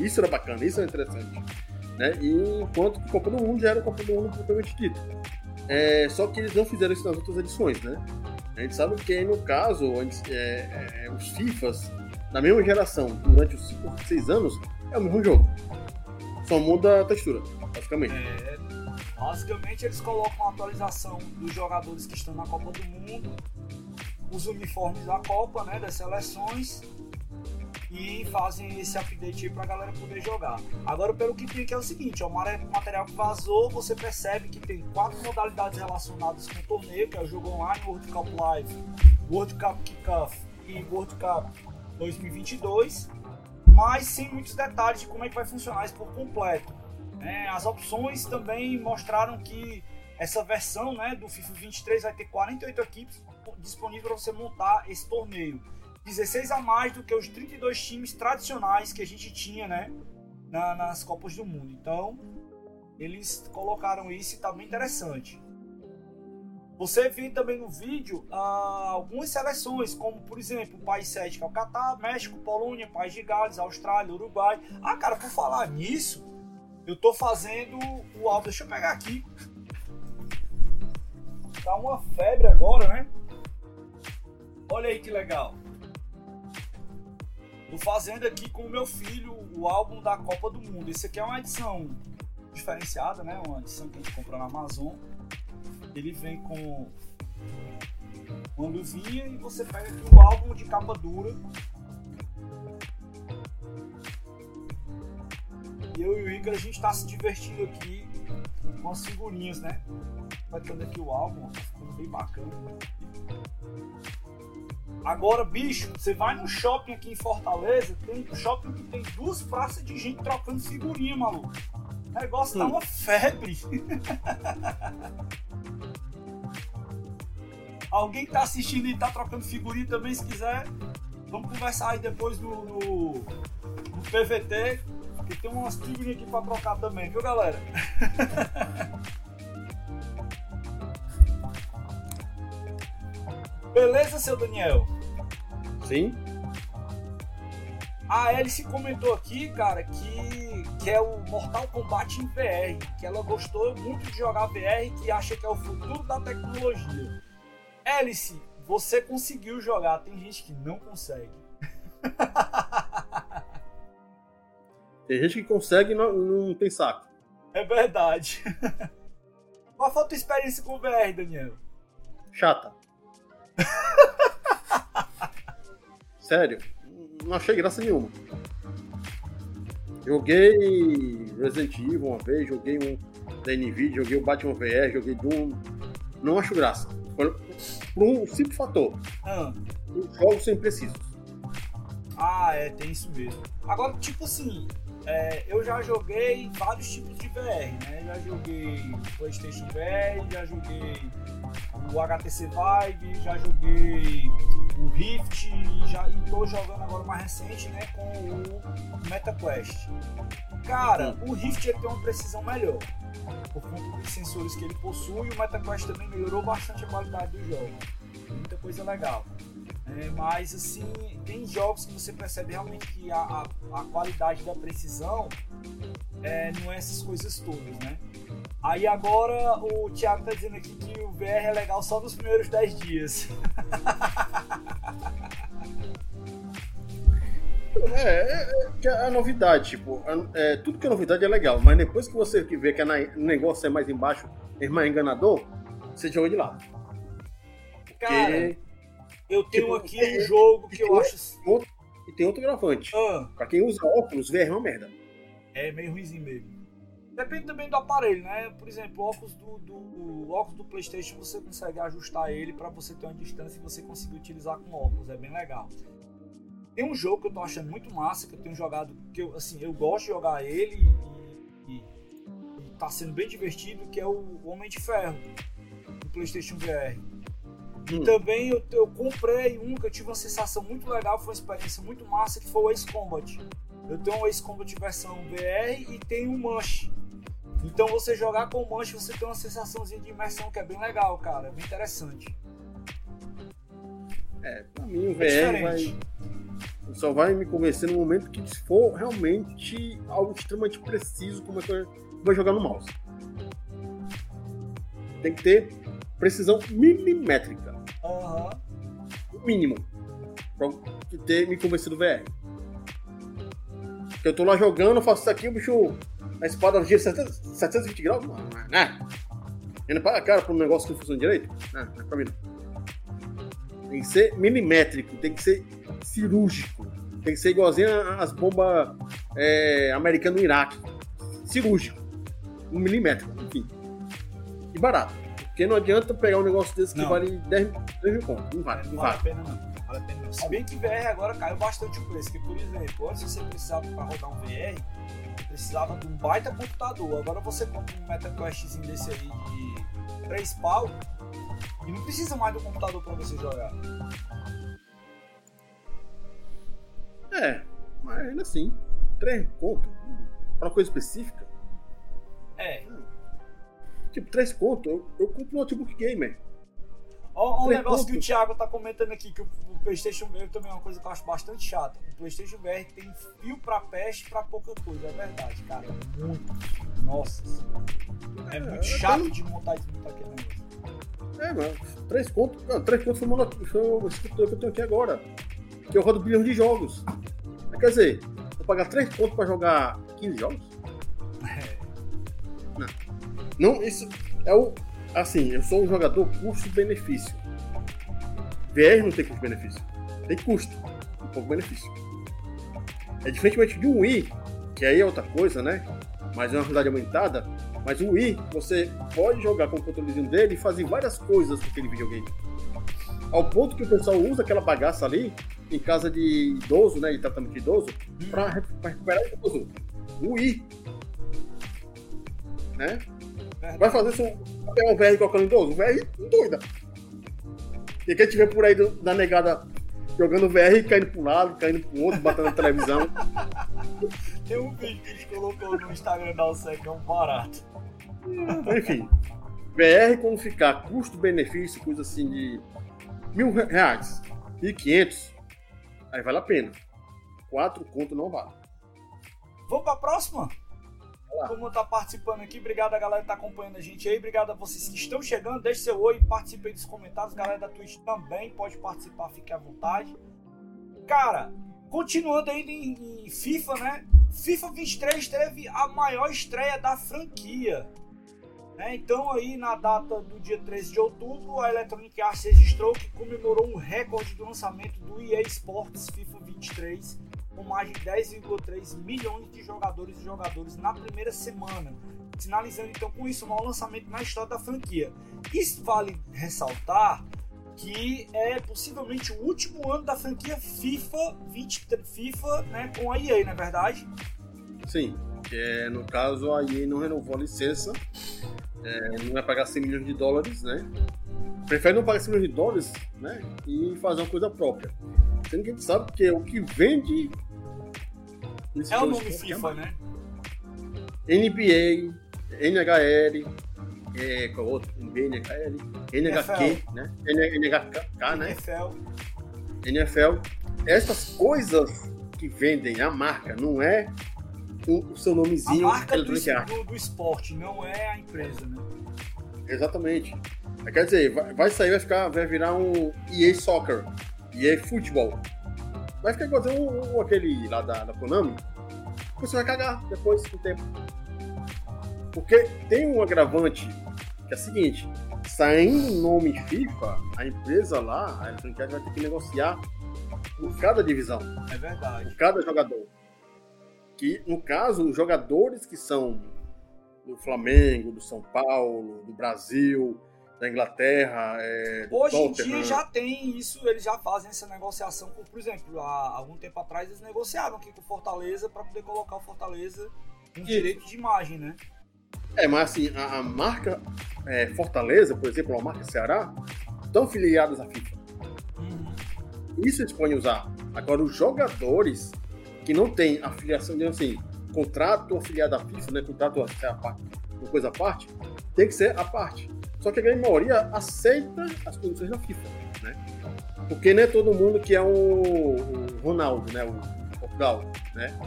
Isso era bacana, isso era interessante. Né? E enquanto que Copa do Mundo já era Copa do Mundo propriamente dito. É, só que eles não fizeram isso nas outras edições, né? A gente sabe que no caso, é, é, os FIFAs da mesma geração, durante os 5 6 anos, é o mesmo jogo. Só muda a textura, basicamente. É, basicamente eles colocam a atualização dos jogadores que estão na Copa do Mundo, os uniformes da Copa, né, das seleções, e fazem esse update aí pra galera poder jogar. Agora, pelo que tem aqui é o seguinte: o material que vazou, você percebe que tem quatro modalidades relacionadas com o torneio, que é o jogo online, World Cup Live, World Cup Kickoff e World Cup 2022, mas sem muitos detalhes de como é que vai funcionar isso por completo. É, as opções também mostraram que essa versão né, do FIFA 23 vai ter 48 equipes disponíveis para você montar esse torneio. 16 a mais do que os 32 times tradicionais que a gente tinha, né? Na, nas Copas do Mundo. Então, eles colocaram isso e tá bem interessante. Você vê também no vídeo ah, algumas seleções, como por exemplo o país 7, que é o Catar, México, Polônia, País de Gales, Austrália, Uruguai. Ah, cara, por falar nisso, eu tô fazendo o álbum. Deixa eu pegar aqui. Tá uma febre agora, né? Olha aí que legal. Tô fazendo aqui com o meu filho o álbum da Copa do Mundo. Esse aqui é uma edição diferenciada, né? Uma edição que a gente comprou na Amazon. Ele vem com uma luvinha e você pega aqui o álbum de capa dura. E eu e o Igor a gente tá se divertindo aqui com as figurinhas, né? Vai tendo aqui o álbum, tá ficando bem bacana. Agora, bicho, você vai no shopping aqui em Fortaleza, tem um shopping que tem duas praças de gente trocando figurinha, maluco. O negócio hum. tá uma febre. Alguém tá assistindo e tá trocando figurinha também, se quiser, vamos conversar aí depois no, no, no PVT, que tem umas figurinhas aqui pra trocar também, viu, galera? Beleza, seu Daniel? Sim. A Alice comentou aqui, cara, que, que é o Mortal Kombat em VR, que ela gostou muito de jogar VR, que acha que é o futuro da tecnologia. Alice, você conseguiu jogar, tem gente que não consegue. Tem gente que consegue e não, não tem saco. É verdade. Qual foi a tua experiência com o VR, Daniel? Chata. Sério, não achei graça nenhuma. Joguei Resident Evil uma vez, joguei um da NVIDIA, joguei o Batman VR, joguei Doom. Não acho graça. Por, um simples fator. Ah. Os jogos são imprecisos. Ah, é, tem isso mesmo. Agora, tipo assim, é, eu já joguei vários tipos de VR, né? Já joguei PlayStation VR, já joguei o HTC Vive, já joguei o Rift já, e tô jogando agora mais recente né, com o MetaQuest. Cara, o Rift ele tem uma precisão melhor por conta dos sensores que ele possui. O MetaQuest também melhorou bastante a qualidade do jogo. Muita coisa legal. É, mas assim, tem jogos que você percebe realmente que a, a, a qualidade da precisão é, não é essas coisas todas, né? Aí agora o Thiago tá dizendo aqui que o VR é legal só nos primeiros 10 dias. É, é, é, a novidade, tipo, é, tudo que é novidade é legal, mas depois que você vê que o negócio é mais embaixo, é mais enganador, você joga de lado. Cara, eu tenho tipo, aqui um jogo que eu acho. Outro, e tem outro gravante. Ah. Pra quem usa óculos, VR é uma merda. É meio ruimzinho mesmo. Depende também do aparelho, né? Por exemplo, o óculos do, do, o óculos do PlayStation você consegue ajustar ele para você ter uma distância e você conseguir utilizar com óculos, é bem legal. Tem um jogo que eu tô achando muito massa, que eu tenho jogado, que eu, assim, eu gosto de jogar ele e, e, e tá sendo bem divertido, que é o Homem de Ferro, do PlayStation VR. E hum. também eu, eu comprei um que eu tive uma sensação muito legal, foi uma experiência muito massa, que foi o Ace Combat. Eu tenho o Ace Combat versão VR e tenho um Manche. Então você jogar com o Manche, você tem uma sensaçãozinha de imersão que é bem legal, cara, é bem interessante. É, pra mim o VR é vai, só vai me convencer no momento que for realmente algo extremamente preciso como é que eu vou jogar no mouse. Tem que ter precisão milimétrica. Uhum. O mínimo. Pra ter me convencido do VR. Eu tô lá jogando, faço isso aqui, o bicho. A espada gira 720 graus? Não, né? Indo para a cara pra um negócio que não funciona direito? Não, não é pra mim não. Tem que ser milimétrico, tem que ser cirúrgico. Tem que ser igualzinho às bombas é, americanas no Iraque. Cirúrgico. Um milímetro, enfim. E barato. Porque não adianta pegar um negócio desse que não. vale 10, 10 mil conto. Não vale, não, não vale. a pena não. Vale a pena não. Se bem que VR agora caiu bastante o preço. Que, por exemplo, antes você precisava para rodar um VR, precisava de um baita computador. Agora você compra um MetaQuestzinho desse aí de 3 pau e não precisa mais do computador para você jogar. É, mas ainda assim, 3 conto para uma coisa específica. É. Tipo, 3 conto, eu, eu compro um notebook gamer. Olha um negócio que o Thiago tá comentando aqui, que o, o, PlayStation VR também é uma coisa que eu acho bastante chata. O PlayStation VR tem fio pra peste pra pouca coisa, é verdade, cara. É muito. Nossa. É, é muito chato tenho... de montar e desmontar aquele negócio. É, mano. 3 conto. Não, 3 conto foi o escritor que eu tenho aqui agora. Que eu rodo bilhões de jogos. Quer dizer, vou pagar 3 conto pra jogar 15 jogos? Não. Isso é o assim, eu sou um jogador custo-benefício. VR não tem custo-benefício. Tem custo, um pouco benefício. É diferentemente de um Wii, que aí é outra coisa, né? Mas é uma realidade aumentada. Mas o Wii, você pode jogar com o controlezinho dele e fazer várias coisas com aquele videogame. Ao ponto que o pessoal usa aquela bagaça ali em casa de idoso, né? De tratamento de idoso, para recuperar o idoso. O Wii. Né? Vai fazer isso pegar um VR colocando idoso? O VR doida. E quem tiver por aí do, da negada jogando VR, caindo para um lado, caindo para o outro, batendo na televisão. Tem um vídeo que a gente colocou no Instagram da OSEC, é um barato. Enfim, VR quando ficar custo-benefício, coisa assim de mil reais, e quinhentos, aí vale a pena. Quatro conto não vale. Vamos para a próxima? Como tá participando aqui, obrigado a galera que tá acompanhando a gente aí, obrigado a vocês que estão chegando, deixe seu oi, participe aí dos comentários, galera da Twitch também pode participar, fique à vontade. Cara, continuando ainda em, em FIFA, né? FIFA 23 teve a maior estreia da franquia. Né? Então aí na data do dia 13 de outubro, a Electronic Arts registrou que comemorou um recorde do lançamento do EA Sports FIFA 23 com mais de 10,3 milhões de jogadores e jogadores na primeira semana, sinalizando então com isso o maior lançamento na história da franquia. Isso vale ressaltar que é possivelmente o último ano da franquia FIFA 20, FIFA, né, com a EA, na é verdade? Sim, é, no caso a EA não renovou a licença, é, não vai pagar 100 milhões de dólares, né? Prefere não pagar 100 milhões de dólares, né? E fazer uma coisa própria. Sendo que a gente sabe que é o que vende é o nome FIFA, né? NBA, NHL, é, qual outro? NBA, NHL, NHQ, né? NHK, né? NFL. NFL. Essas coisas que vendem a marca, não é o, o seu nomezinho. A marca do, do, do, esporte, não é a empresa, né? Exatamente. Quer dizer, vai, vai sair, vai ficar, vai virar um EA Soccer, EA Futebol. Vai ficar um, um, aquele lá da, da Konami. Você vai cagar depois do tempo. Porque tem um agravante que é o seguinte: saindo o nome FIFA, a empresa lá, a Electronic vai ter que negociar por cada divisão. É verdade. Por cada jogador. Que, no caso, os jogadores que são do Flamengo, do São Paulo, do Brasil, da Inglaterra. É, Hoje em dia já tem isso, eles já fazem essa negociação. Com, por exemplo, há algum tempo atrás eles negociaram aqui com o Fortaleza para poder colocar o Fortaleza em direito de imagem, né? É, mas assim, a, a marca é, Fortaleza, por exemplo, a marca Ceará, estão filiadas à FIFA. Uhum. Isso eles podem usar. Agora, os jogadores que não têm afiliação, de assim, contrato afiliado à FIFA, né, contrato a parte, uma coisa à parte, tem que ser a parte. Só que a grande maioria aceita as condições da FIFA, né? Porque não é todo mundo que é o, Ronaldo, né? O Portugal, né?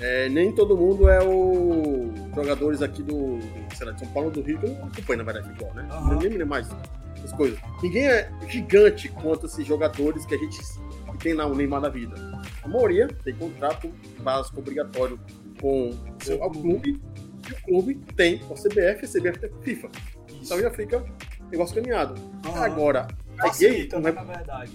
É, nem todo mundo é o jogadores aqui do, sei lá, de São Paulo do Rio, que eu não acompanho na verdade futebol, né? Uhum. Nem me mais as coisas. Ninguém é gigante quanto esses jogadores que a gente que tem lá o Neymar da vida. A maioria tem contrato básico obrigatório com o clube e o clube tem o CBF e a CBF tem a FIFA. Então já fica negócio caminhado. Uhum. Agora, Facilita, né, na verdade.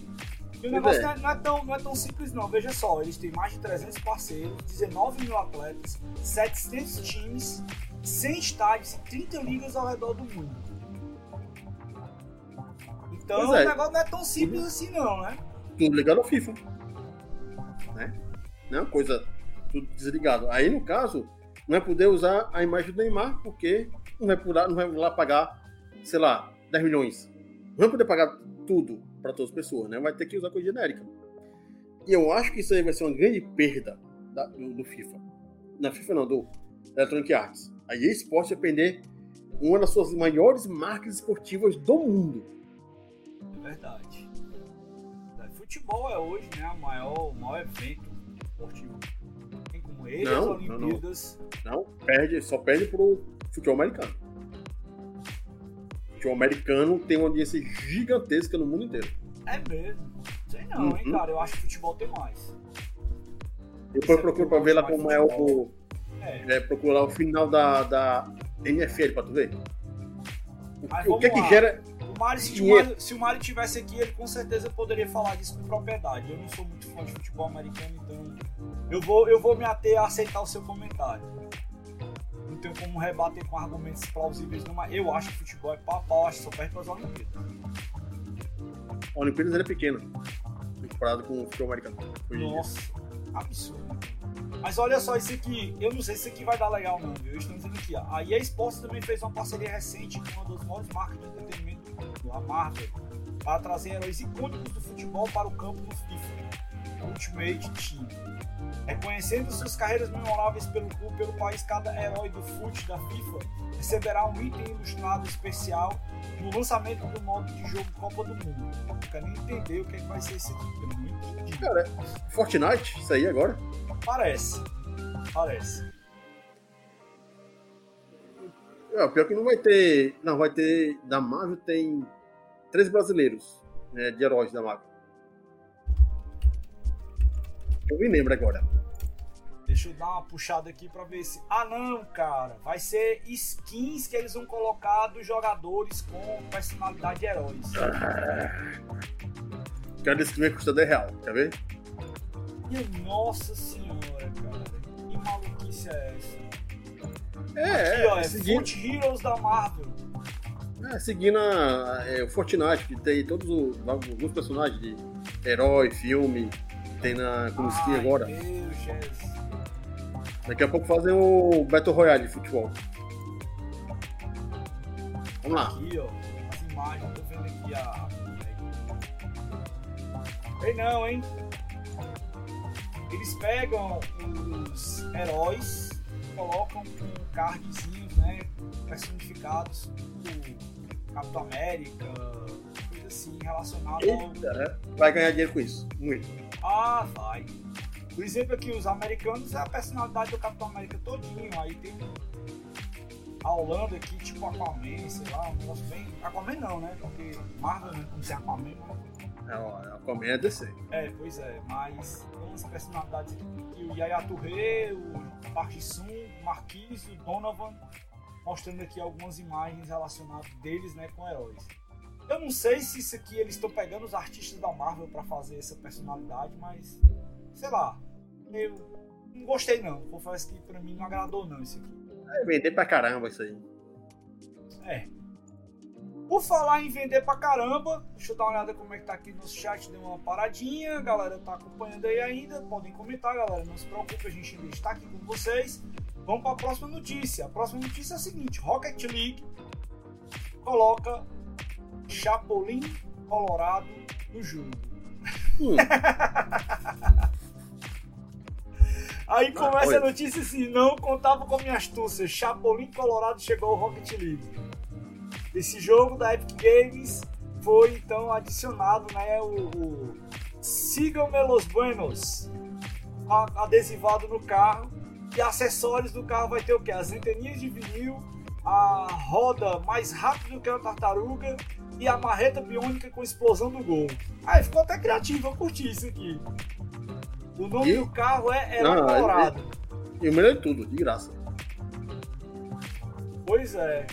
E o negócio é. Não, é tão, não é tão simples, não. Veja só, eles têm mais de 300 parceiros, 19 mil atletas, 700 times, 100 estádios e 30 ligas ao redor do mundo. Então é. o negócio não é tão simples assim, não, né? Tudo ligado ao FIFA. Né? Não é uma coisa tudo desligado. Aí, no caso, não vai poder usar a imagem do Neymar porque não vai, poder, não vai lá pagar, sei lá, 10 milhões. Não vai poder pagar tudo para todas as pessoas, né? Vai ter que usar coisa genérica. E eu acho que isso aí vai ser uma grande perda da, do, do, FIFA. Na FIFA não, do Electronic Arts. A EA Sports vai perder uma das suas maiores marcas esportivas do mundo. É verdade. Futebol é hoje né, o maior, o maior evento esportivo. Tem como ele não, as Olimpíadas. Não, não. não, perde, só perde pro futebol americano o americano tem uma audiência gigantesca no mundo inteiro. É mesmo? Sei não, uhum. hein, cara. Eu acho que futebol tem mais. Depois procura pra ver lá como é o. É. é procura lá o final da, da NFL pra tu ver. O, o que é que gera. O Mari, se, o se o Mari tivesse aqui, ele com certeza poderia falar disso com propriedade. Eu não sou muito fã de futebol americano, então eu vou, eu vou me ater a aceitar o seu comentário tenho como rebater com argumentos plausíveis, não, mas eu acho que futebol é pau a pau, acho que só perde para as Olimpíadas. A Olimpíadas era pequeno, comparado com o futebol americano. Nossa, absurdo. Mas olha só isso aqui, eu não sei se isso aqui vai dar legal não, viu? Eu estou dizendo aqui, ó. A EA Sports também fez uma parceria recente com uma das maiores marcas de entretenimento, a Marvel, para trazer heróis icônicos do futebol para o campo do FIFA, Ultimate Team. Reconhecendo suas carreiras memoráveis pelo clube pelo país, cada herói do FUT da FIFA receberá um item ilustrado especial no lançamento do modo de jogo Copa do Mundo. Não quero nem entender o que, é que vai ser esse aqui. Cara, Fortnite, isso aí agora? Parece. Parece. É, pior que não vai ter. Não, vai ter. Da Marvel tem três brasileiros né, de heróis da Marvel. Eu me lembro agora. Deixa eu dar uma puxada aqui pra ver se. Ah, não, cara. Vai ser skins que eles vão colocar dos jogadores com personalidade de heróis. Ah, cada skin vai custar 10 real, quer ver? E, nossa senhora, cara. Que maluquice é essa? É, Aqui, ó, é seguindo... Foot Heroes da Marvel. É, seguindo a, é, o Fortnite, que tem todos os alguns personagens de herói, filme, tem na como skin agora. Daqui a pouco fazem o Battle Royale de futebol. Vamos lá. Aqui, ó. As imagens, tô vendo aqui a. Tem não, hein? Eles pegam os heróis, colocam com cardzinhos, né? Personificados do Capitão América, assim, relacionada ao. Vai ganhar dinheiro com isso. Muito. Ah, vai. Por exemplo, aqui os americanos é a personalidade do Capitão América todinho. Aí tem a Holanda aqui, tipo Aquaman, sei lá, um negócio bem. Aquaman não, né? Porque Marvel não como ser Aquaman, mas. É, Aquaman é DC. É, pois é, mas tem umas personalidades aqui. O Yaya Touré, o Park Sun, o Marquis, o Donovan, mostrando aqui algumas imagens relacionadas deles, né, com heróis. Eu não sei se isso aqui eles estão pegando os artistas da Marvel para fazer essa personalidade, mas sei lá. Eu não gostei não. Confesso que pra mim não agradou não isso aqui. É vender pra caramba isso aí. É. Por falar em vender pra caramba, deixa eu dar uma olhada como é que tá aqui no chat, deu uma paradinha, a galera tá acompanhando aí ainda, podem comentar, galera, não se preocupe, a gente ainda está aqui com vocês. Vamos para a próxima notícia. A próxima notícia é a seguinte: Rocket League coloca Chapolin Colorado no jogo. Hum. Aí ah, começa a notícia assim: não contava com minha astúcia. Chapolin Colorado chegou ao Rocket League. Esse jogo da Epic Games foi então adicionado, né? O, o Sigam-me los buenos adesivado no carro e acessórios do carro vai ter o que? As anteninhas de vinil, a roda mais rápida que uma tartaruga e a marreta biônica com explosão do gol. Aí ficou até criativo, eu curti isso aqui. O nome e? do carro é Era Não, Colorado. E o melhor de tudo, de graça. Pois é.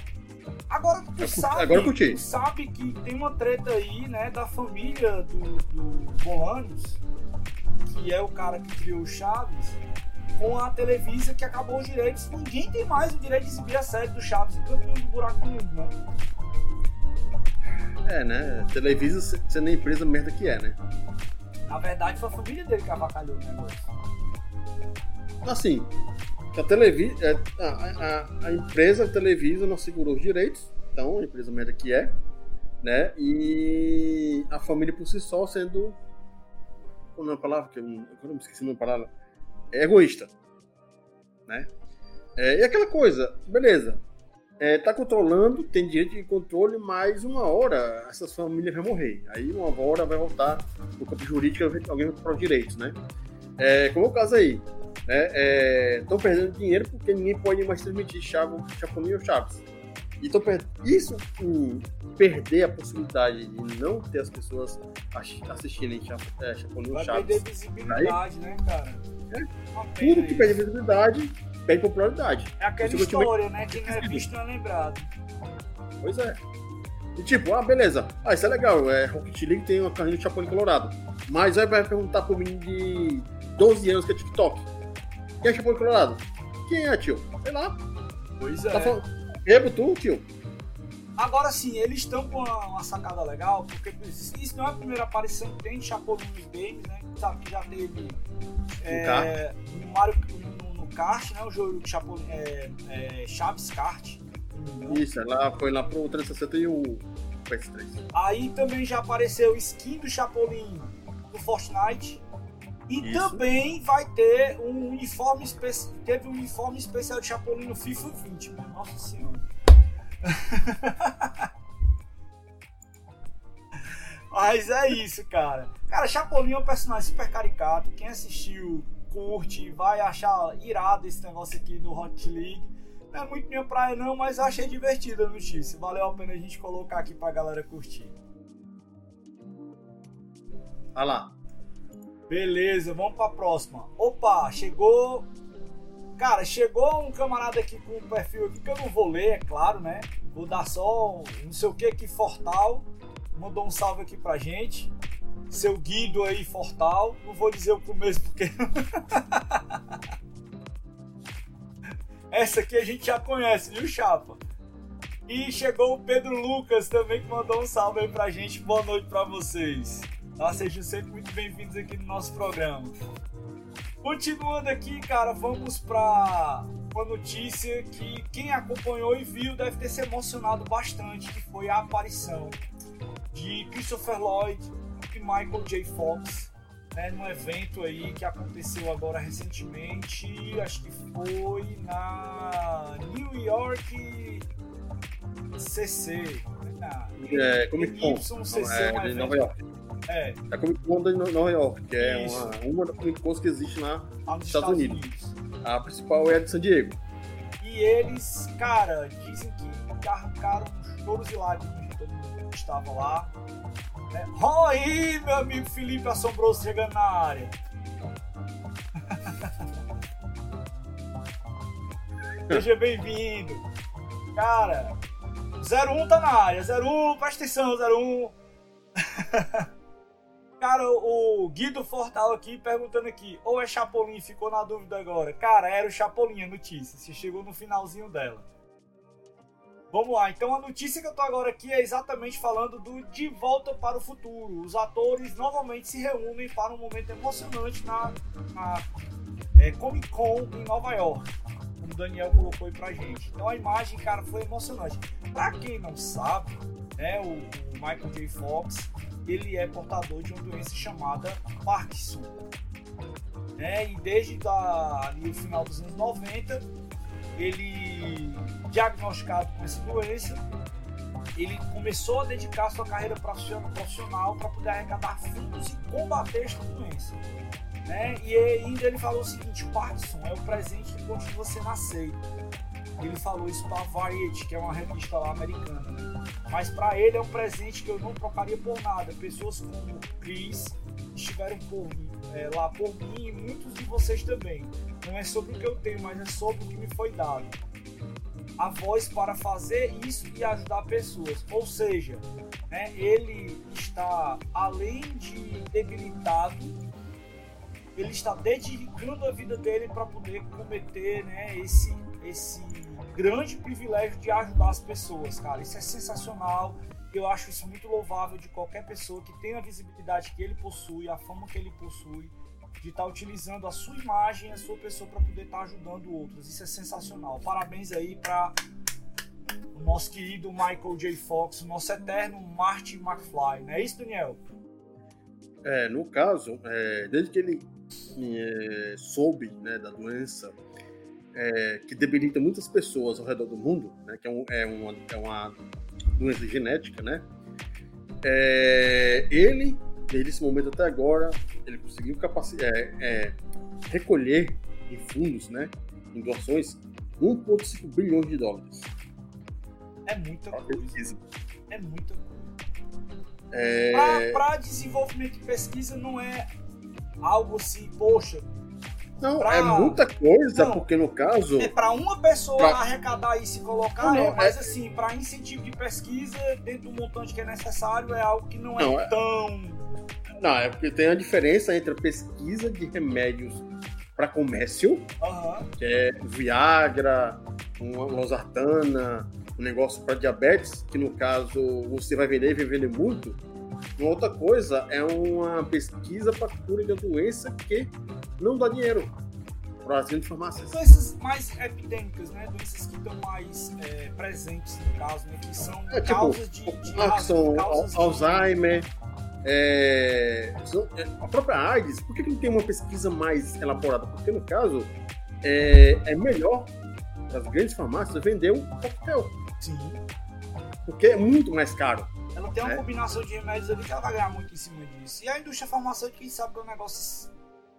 Agora tu eu, sabe, agora tu sabe que tem uma treta aí, né, da família do, do Bolanos, que é o cara que criou o Chaves, com a Televisa que acabou os direitos. Ninguém tem mais o direito de exibir a série do Chaves e campeão do buraco do mundo, né? É, né? Televisa sendo a empresa merda que é, né? Na verdade, foi a família dele que avacalhou o negócio. Assim, a, Televisa, é, a, a, a empresa Televisa não segurou os direitos, então, a empresa merda que é, né? E a família por si só sendo. Qual é a palavra que eu, me esqueci uma palavra? É egoísta, né? É, e aquela coisa, beleza, é, tá controlando, tem direito de controle, mas uma hora essas famílias vão morrer. Aí uma hora vai voltar no campo jurídico, alguém vai comprar os direitos, né? É, como é o caso aí. Estão né? É, perdendo dinheiro porque ninguém pode mais transmitir Chavo, Chapolin ou Chaves. E per... isso, um, perder a possibilidade de não ter as pessoas assistirem é, Chapolin ou Chaves. Vai perder visibilidade, aí, né, cara? É, tudo que perde visibilidade perde popularidade. É aquela história, né? Quem não é visto não é lembrado. Pois é. E tipo, ah, beleza. Ah, isso é legal. É, Rocket League tem uma carrinha de Chapolin Colorado. Mas aí vai perguntar pro menino de 12 anos que é TikTok. Quem é Chapolin Colorado? Quem é, tio? Sei lá. Pois tá é. Tá falando... Bebo tu, tio? Agora sim, eles estão com uma, uma, sacada legal, porque isso não é a primeira aparição que tem de Chapolin nos games, né? Sabe que já teve é, no Mario, kart, né? O jogo Chapo, é, é, Chaves Kart. Isso, ela foi lá pro 360 e o PS3. Aí também já apareceu skin do Chapolin no Fortnite. E Isso. também vai ter um uniforme especial. Teve um uniforme especial de Chapolin no FIFA 20, mano. Nossa senhora. Mas é isso, cara. Cara, Chapolin é um personagem super caricato. Quem assistiu curte, vai achar irado esse negócio aqui do Hot League. Não é muito minha praia não, mas achei divertida a notícia. Valeu a pena a gente colocar aqui pra galera curtir. Vai lá. Beleza, vamos pra próxima. Opa, chegou. Cara, chegou um camarada aqui com um perfil aqui que eu não vou ler, é claro, né? Vou dar só um, não sei o que aqui, Fortal. Mandou um salve aqui pra gente seu Guido aí, Fortal. Não vou dizer o começo porque. Essa aqui a gente já conhece, viu, Chapa? E chegou o Pedro Lucas também, que mandou um salve aí pra gente. Boa noite pra vocês. Tá? Sejam sempre muito bem-vindos aqui no nosso programa. Continuando aqui, cara, vamos pra uma notícia que quem acompanhou e viu deve ter se emocionado bastante, que foi a aparição de Christopher Lloyd Michael J. Fox, né, num evento aí que aconteceu agora recentemente, acho que foi na New York CC. Na, é, Comic Con. É, um Nova York. É. É a Comic Con de Nova York, que é uma, uma das Comic Cons que existe lá nos Estados, Estados Unidos. Unidos. A principal é a de San Diego. E eles, cara, dizem que arrancaram uns touros e lágrimas de todo mundo que estava lá. É. aí, meu amigo Felipe Assombroso chegando na área. Seja bem-vindo. Cara, 01 tá na área. 01, presta atenção, 01. Cara, o Guido Fortal aqui perguntando aqui, ou é Chapolin, ficou na dúvida agora. Cara, era o Chapolin a notícia, se chegou no finalzinho dela. Vamos lá, então a notícia que eu tô agora aqui é exatamente falando do De Volta para o Futuro. Os atores novamente se reúnem para um momento emocionante na, na é, Comic Con em Nova York. como o Daniel colocou aí pra gente. Então a imagem, cara, foi emocionante. Pra quem não sabe, né, o, o Michael J. Fox, ele é portador de uma doença chamada Parkinson. Né? E desde da, ali, o final dos anos 90, ele diagnosticado com essa doença, ele começou a dedicar sua carreira profissional para poder arrecadar fundos e combater esta doença. Né? E ainda ele falou o seguinte: Parkinson é o presente continua sendo aceito. Ele falou isso para a Variety, que é uma revista lá americana. Né? Mas para ele é um presente que eu não trocaria por nada. Pessoas como Chris estiveram por, é, lá por mim e muitos de vocês também. Não é sobre o que eu tenho, mas é sobre o que me foi dado. A voz para fazer isso e ajudar pessoas. Ou seja, né, ele está além de debilitado, ele está dedicando a vida dele para poder cometer né, esse, esse grande privilégio de ajudar as pessoas, cara. Isso é sensacional. Eu acho isso muito louvável de qualquer pessoa que tenha a visibilidade que ele possui, a fama que ele possui, de estar tá utilizando a sua imagem, a sua pessoa para poder estar tá ajudando outros. Isso é sensacional. Parabéns aí para o nosso querido Michael J. Fox, o nosso eterno Marty McFly. Não é isso, Daniel? É, no caso, é, desde que ele é, soube né, da doença, é, que debilita muitas pessoas ao redor do mundo, né, que é, um, é, uma, é uma doença genética, né? É, ele, desde esse momento até agora, ele conseguiu é, é, recolher em fundos, né, em doações, 1,5 bilhões de dólares. É muita coisa. É muita coisa. É... Para desenvolvimento e pesquisa não é algo assim, poxa, não, pra... é muita coisa, não, porque no caso. É para uma pessoa pra... arrecadar e se colocar, não, é, mas é... assim, para incentivo de pesquisa, dentro do montante que é necessário, é algo que não é, não, é tão. Não, é porque tem a diferença entre a pesquisa de remédios para comércio, uhum. que é Viagra, uma losartana, um negócio para diabetes, que no caso você vai vender e vai vender muito. Uma outra coisa é uma pesquisa para cura de uma doença que não dá dinheiro para as grandes farmácias. Doenças mais epidêmicas, né? Doenças que estão mais é, presentes no caso, né? Que são é, tipo, causas de, de Parkinson, Alzheimer. De... É, é, a própria AIDS, por que, que não tem uma pesquisa mais elaborada? Porque, no caso, é, é melhor para as grandes farmácias vender um coquetel. Sim. Porque é muito mais caro. Ela tem uma é. combinação de remédios ali que ela vai ganhar muito em cima disso. E a indústria farmacêutica sabe que é um negócio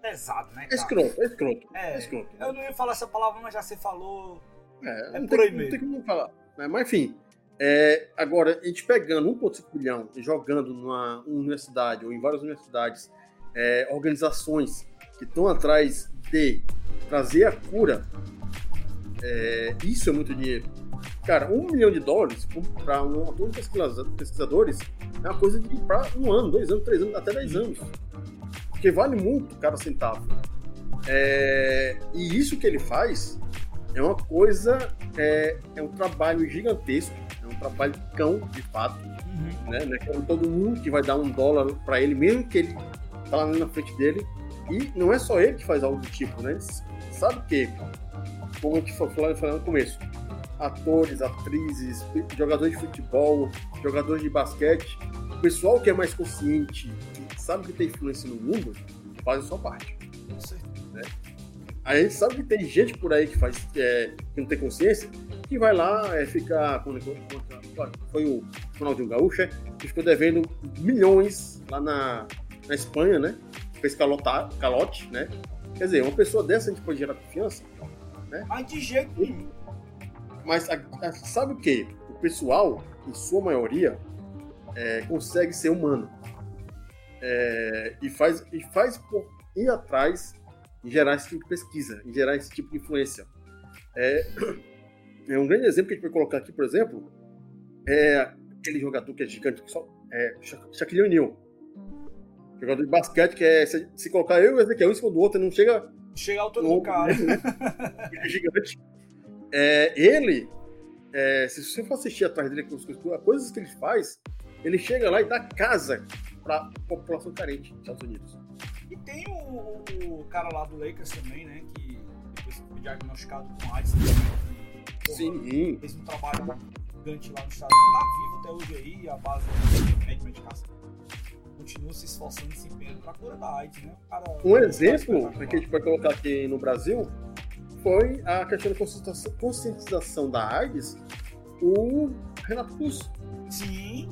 pesado, né? Cara? Escroto, escroto. É, escroto. Eu não ia falar essa palavra, mas já você falou. É, é por aí mesmo. Não tem como falar. Né? Mas enfim, é, agora, a gente pegando 1,5 bilhão e jogando numa universidade ou em várias universidades, é, organizações que estão atrás de trazer a cura, é, isso é muito dinheiro. Cara, um milhão de dólares para um todos os pesquisadores é uma coisa de para um ano, dois anos, três anos, até dez anos. Porque vale muito cada centavo. É, e isso que ele faz é uma coisa, é, é um trabalho gigantesco, trabalho cão, de fato. Uhum. Né? Não é todo mundo que vai dar um dólar para ele, mesmo que ele tá lá na frente dele. E não é só ele que faz algo do tipo, né? Sabe que, como a gente falou, falou no começo, atores, atrizes, jogadores de futebol, jogadores de basquete, o pessoal que é mais consciente, que sabe que tem influência no mundo, faz a sua parte. Né? A gente sabe que tem gente por aí que faz é, que não tem consciência, que vai lá é, ficar. Como, como, foi o Ronaldinho Gaúcho, é, que ficou devendo milhões lá na, na Espanha, né? Fez calotar, calote, né? Quer dizer, uma pessoa dessa a gente pode gerar confiança. Né? Mas de jeito nenhum. Mas a, a, sabe o que? O pessoal, em sua maioria, é, consegue ser humano. É, e faz, e faz por ir atrás e gerar esse tipo de pesquisa, e gerar esse tipo de influência. É, é um grande exemplo que a gente vai colocar aqui, por exemplo, é aquele jogador que é gigante, que só, é Shaquille O'Neal. Jogador de basquete que é se, se colocar eu e o Ezequiel um em cima do outro, não chega. Chega ao todo do cara. Né? é gigante. É, ele, é, se você for assistir atrás dele, as coisas que ele faz, ele chega lá e dá casa para a população carente dos Estados Unidos. E tem o, o, cara lá do Lakers também, né? Que depois foi diagnosticado com AIDS. Sim. Fez um trabalho gigante lá no estado. Tá vivo até hoje aí, a base de medicação. Continua se esforçando e se empenhando pra cura da AIDS, né? Cara, um exemplo que a gente pode colocar aqui no Brasil foi a questão da conscientização da AIDS, o Renato Cruz. Sim.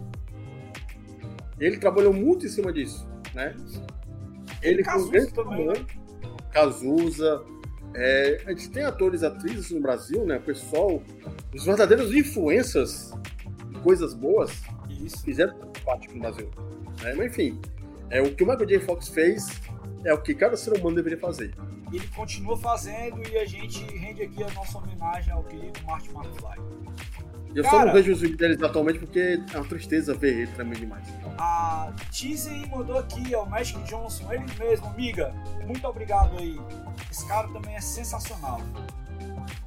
Ele trabalhou muito em cima disso, né? Ele com grande também, né? Cazuza. É, a gente tem atores e atrizes no Brasil, né? O pessoal, os verdadeiros influências de coisas boas Isso. fizeram parte no Brasil. Né? Mas enfim, é, o que o Michael J. Fox fez é o que cada ser humano deveria fazer. Ele continua fazendo e a gente rende aqui a nossa homenagem ao querido Martin McFly. Eu Cara, só não vejo os vídeos deles atualmente porque é uma tristeza ver ele também demais. A Tizzy mandou aqui, ó, o Magic Johnson, ele mesmo, amiga. Muito obrigado aí. Esse cara também é sensacional.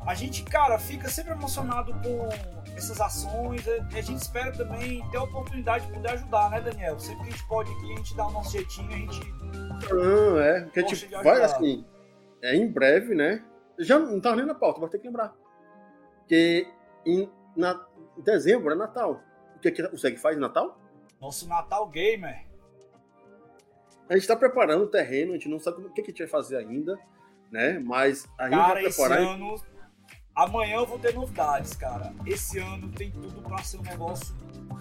A gente, cara, fica sempre emocionado com essas ações. A gente espera também ter a oportunidade de poder ajudar, né, Daniel? Sempre que a gente pode aqui, a gente dá o nosso jeitinho, a gente. Não, é. Porque a gente vai assim. É em breve, né? Já não tá nem na pauta, vai ter que lembrar. Que em na, em dezembro é Natal. O que, é que o SEG faz em Natal? Nosso Natal Gamer. A gente está preparando o terreno, a gente não sabe o que, que a gente vai fazer ainda, né? Mas a gente cara, vai preparar. Esse ano, amanhã eu vou ter novidades, cara. Esse ano tem tudo para ser um negócio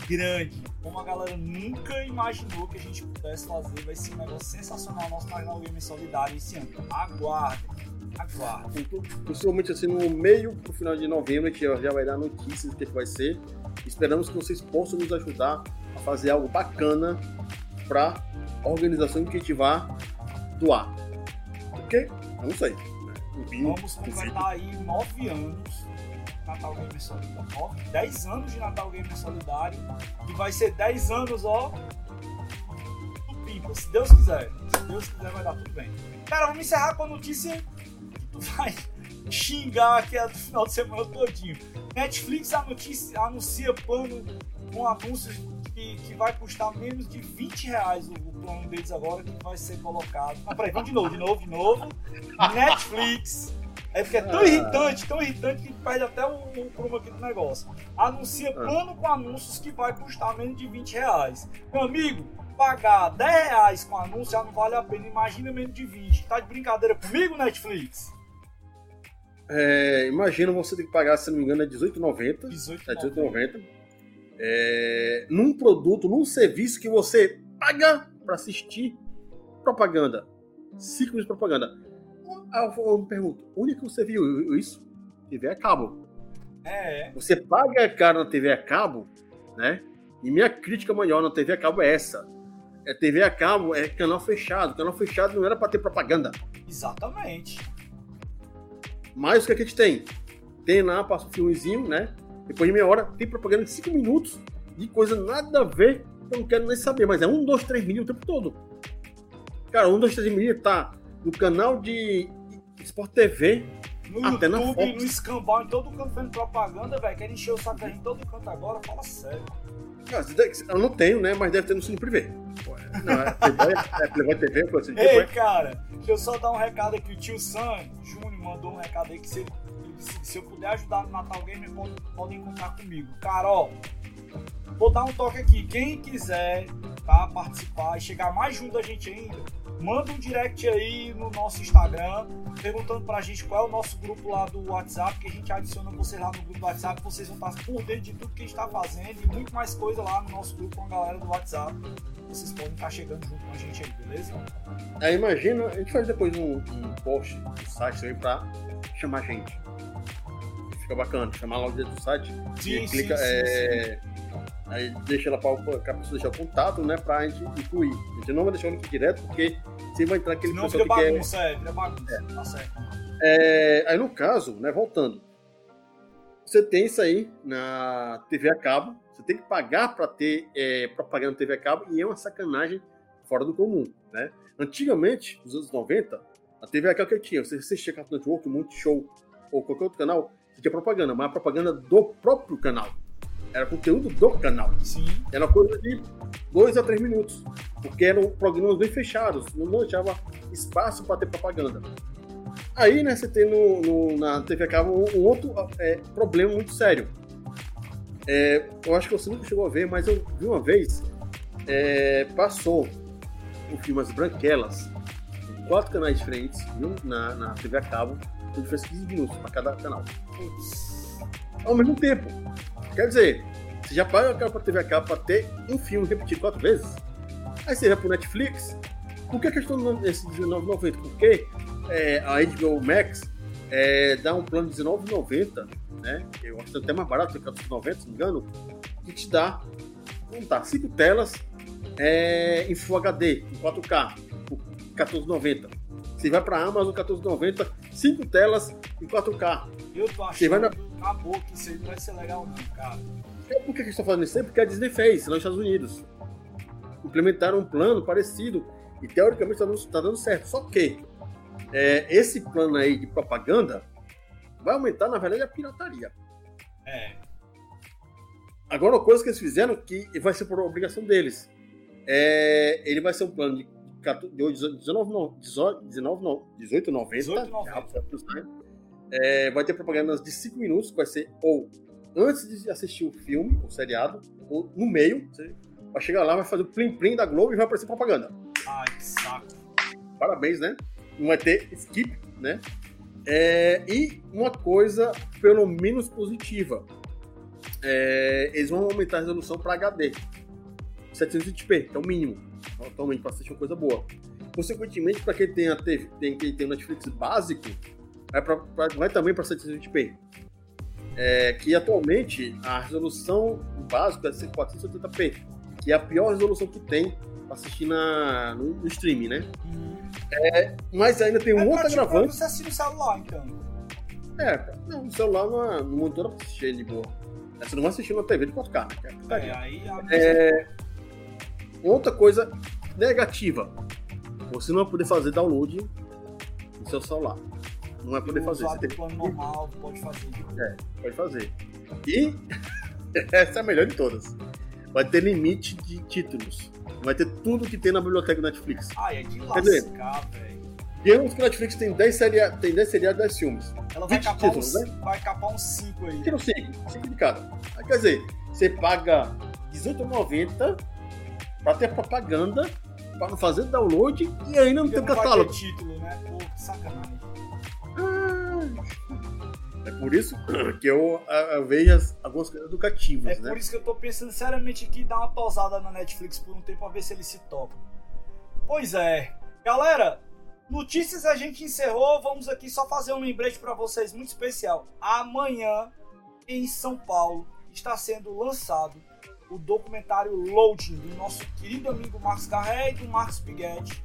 grande. Como a galera nunca imaginou que a gente pudesse fazer, vai ser um negócio sensacional nosso Natal Gamer Solidário esse ano. Aguardem. Aguarde. Principalmente assim no meio pro final de novembro, a gente já vai dar notícias do que vai ser. Esperamos que vocês possam nos ajudar a fazer algo bacana para a organização incentivar doar. Ok? Eu não sei. Vamos completar aí nove anos Natal Gamer Solidário. Dez anos de Natal Gamer Solidário. E vai ser dez anos, ó. Do Pimpa, se Deus quiser. Se Deus quiser, vai dar tudo bem. Cara, vamos encerrar com a notícia vai xingar aqui no final de semana todinho. Netflix anuncia, anuncia plano com anúncios que, que vai custar menos de 20 reais o, o plano deles agora, que vai ser colocado. Ah, peraí, vamos de novo, de novo, de novo. Netflix. Aí fica tão ah. irritante, tão irritante que perde até o, o prumo aqui do negócio. Anuncia ah. plano com anúncios que vai custar menos de 20 reais. Meu amigo, pagar 10 reais com anúncio já não vale a pena. Imagina menos de 20. Tá de brincadeira comigo, Netflix? É, imagina você ter que pagar, se não me engano, é R$18,90. 18,90. É 18,90. É, num produto, num serviço que você paga para assistir propaganda. Ciclo de propaganda. Eu me pergunto, onde é que você viu isso? TV a cabo. É. Você paga caro na TV a cabo, né? E minha crítica maior na TV a cabo é essa. É TV a cabo é canal fechado. Canal fechado não era para ter propaganda. Exatamente. Mas o que, é que a gente tem? Tem lá, passa um filmezinho, né? Depois de meia hora, tem propaganda de 5 minutos de coisa nada a ver. Eu não quero nem saber, mas é um, dois, três mil o tempo todo. Cara, um, dois, três mil tá no canal de Sport TV. No até YouTube, na no escambau, em todo canto fazendo propaganda, velho. Quer encher o saco em todo canto agora? Fala sério. Eu não tenho, né? Mas deve ter no Cine Privé. Não, é Playboy, é Playboy TV, assim, Ei, cara, deixa eu só dar um recado aqui. O tio Sam Júnior mandou um recado aí que se, se, eu puder ajudar no Natal Gamer, podem contar comigo. Cara, ó, vou dar um toque aqui. Quem quiser tá, participar e chegar mais junto da gente ainda, manda um direct aí no nosso Instagram, perguntando pra gente qual é o nosso grupo lá do WhatsApp, que a gente adiciona vocês lá no grupo do WhatsApp, vocês vão estar por dentro de tudo que a gente tá fazendo e muito mais coisa lá no nosso grupo com a galera do WhatsApp. Vocês podem estar chegando junto com a gente aí, beleza? É, imagina, a gente faz depois um, um post no site também pra chamar gente. Fica bacana, chamar logo dentro do site. Sim, e clica, sim, é... sim, Aí deixa ela para a pessoa deixar o contato, né? Pra gente incluir. A gente não vai deixar o link direto, porque você vai entrar aquele não pessoal que bagunça, quer... É, vira bagunça, é. tá certo. É, aí no caso, né, voltando, você tem isso aí na TV a cabo, você tem que pagar para ter é, propaganda na TV a cabo e é uma sacanagem fora do comum, né? Antigamente, nos anos 90, a TV a cabo que tinha, você assistia Cartoon Network, Multishow ou qualquer outro canal, você tinha propaganda, mas a propaganda do próprio canal. Era conteúdo do canal. Sim. Era coisa de dois a três minutos. Porque eram programas bem fechados, não deixava espaço para ter propaganda. Aí, né, você tem no, no na TV a cabo um, um outro é, problema muito sério. É, eu acho que você nunca chegou a ver, mas eu vi uma vez, é, passou o filme As Branquelas, em quatro canais diferentes, viu? Na, na TV a cabo, onde fez 15 minutos para cada canal. Ao mesmo tempo. Quer dizer, você já paga para TV a cabo para ter um filme repetido quatro vezes? Aí você vai pro Netflix. Por que a questão desse R$19,90? Porque é, a HBO Max é, dá um plano de R$19,90, né? Eu acho é até mais barato, R$14,90, se não me engano, que te dá, vamos tá, cinco telas é, em Full HD, em 4K, por R$14,90. Você vai para a Amazon, R$14,90, cinco telas em 4K. Eu tô achando vai na... acabou que isso aí não vai ser legal não, cara. É por que a gente está falando isso? É porque a Disney fez lá nos Estados Unidos implementaram um plano parecido e teoricamente está dando, tá dando, certo. Só que é, esse plano aí de propaganda vai aumentar, na verdade, a pirataria. É. Agora, uma coisa que eles fizeram que vai ser por obrigação deles. É, ele vai ser um plano de 19,90. 18,90. É, vai ter propagandas de 5 minutos, que vai ser ou antes de assistir o filme, o seriado, ou no meio. Vai chegar lá, vai fazer o plim-plim da Globo e vai aparecer propaganda. Ai, que saco. Parabéns, né? Não vai ter skip, né? É, e uma coisa, pelo menos positiva, é, eles vão aumentar a resolução para HD. 720p, que é o mínimo, atualmente, para assistir uma coisa boa. Consequentemente, para quem tem, a TV, tem, quem tem o Netflix básico, vai, pra, pra, vai também para 720p. É, que atualmente a resolução básica é 480p que é a pior resolução que tem pra assistir na, no, no streaming, né? É, mas ainda tem um é outro agravante. Você assiste no celular, então. É, não, no celular é, no monitor pra assistir de boa. Você não vai assistir na TV de 4K, né? É, é aí é, Outra coisa negativa. Você não vai poder fazer download no seu celular. Não vai poder fazer. Você tem plano normal, pode fazer. É, pode fazer. E essa é a melhor de todas vai ter limite de títulos. Vai ter tudo que tem na biblioteca do Netflix. Ai, é de lascar, velho. Digamos que o Netflix tem 10 seriados, tem 10 seriados, 10 filmes. Ela vai capar, títulos, uns, né? vai capar uns 5 aí. Tira 5, 5 de cada. Quer dizer, você paga R$18,90 pra ter propaganda, pra não fazer download e ainda não tem catálogo. Vai ter título, né? Pô, sacanagem. É por isso que eu, eu vejo algumas coisas educativas, é né? por isso que eu tô pensando seriamente aqui dar uma pausada na Netflix por um tempo pra ver se eles se topam. Pois é. Galera, notícias a gente encerrou. Vamos aqui só fazer um lembrete para vocês muito especial. Amanhã, em São Paulo, está sendo lançado o documentário Loading do nosso querido amigo Marcos Garré e do Marcos Biguetti,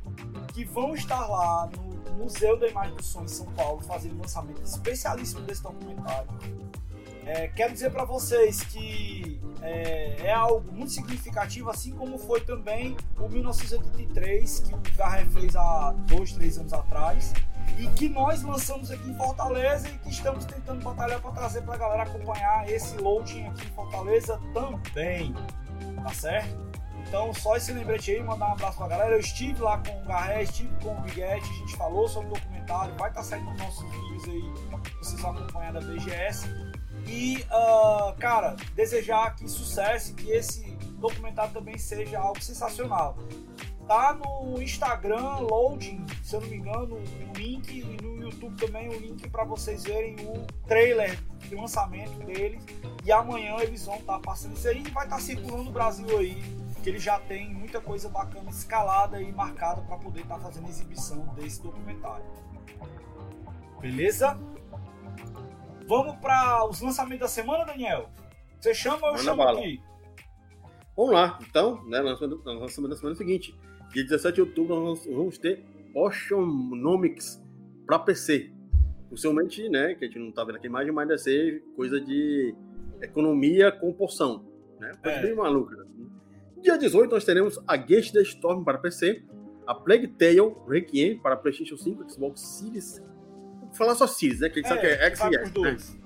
que vão estar lá no Museu da Imagem do Som em São Paulo fazendo um lançamento especialíssimo desse documentário. É, quero dizer para vocês que é, é, algo muito significativo, assim como foi também o 1983, que o Garré fez há dois, três anos atrás, e que nós lançamos aqui em Fortaleza e que estamos tentando batalhar para trazer para a galera acompanhar esse loading aqui em Fortaleza também, tá certo? Então, só esse lembrete aí, mandar um abraço pra galera. Eu estive lá com o Garré, estive com o Biguete, a gente falou sobre o documentário, vai estar tá saindo nos nossos vídeos aí, vocês vão acompanhar da BGS. E, uh, cara, desejar aqui sucesso que esse documentário também seja algo sensacional. Tá no Instagram, Loading, se eu não me engano, o link, e no YouTube também o link para vocês verem o trailer de lançamento deles. E amanhã eles vão estar tá passando isso aí e vai estar tá circulando o Brasil aí que ele já tem muita coisa bacana escalada e marcada para poder estar tá fazendo exibição desse documentário. Beleza? Vamos para os lançamentos da semana, Daniel? Você chama ou eu chamo bala. aqui? Vamos lá, então, né, lançamento, lançamento da semana seguinte. Dia 17 de outubro nós vamos ter Oceanomics para PC. Possivelmente, né, que a gente não tá vendo aqui a imagem, mas deve ser coisa de economia com porção. Né? Coisa é. bem maluca. Né? Dia 18, nós teremos a Gate the Storm para PC, a Plague Tale Requiem para PlayStation 5, Xbox Series. Vou falar só Series, né? Que a gente é, sabe que é X e S. Né?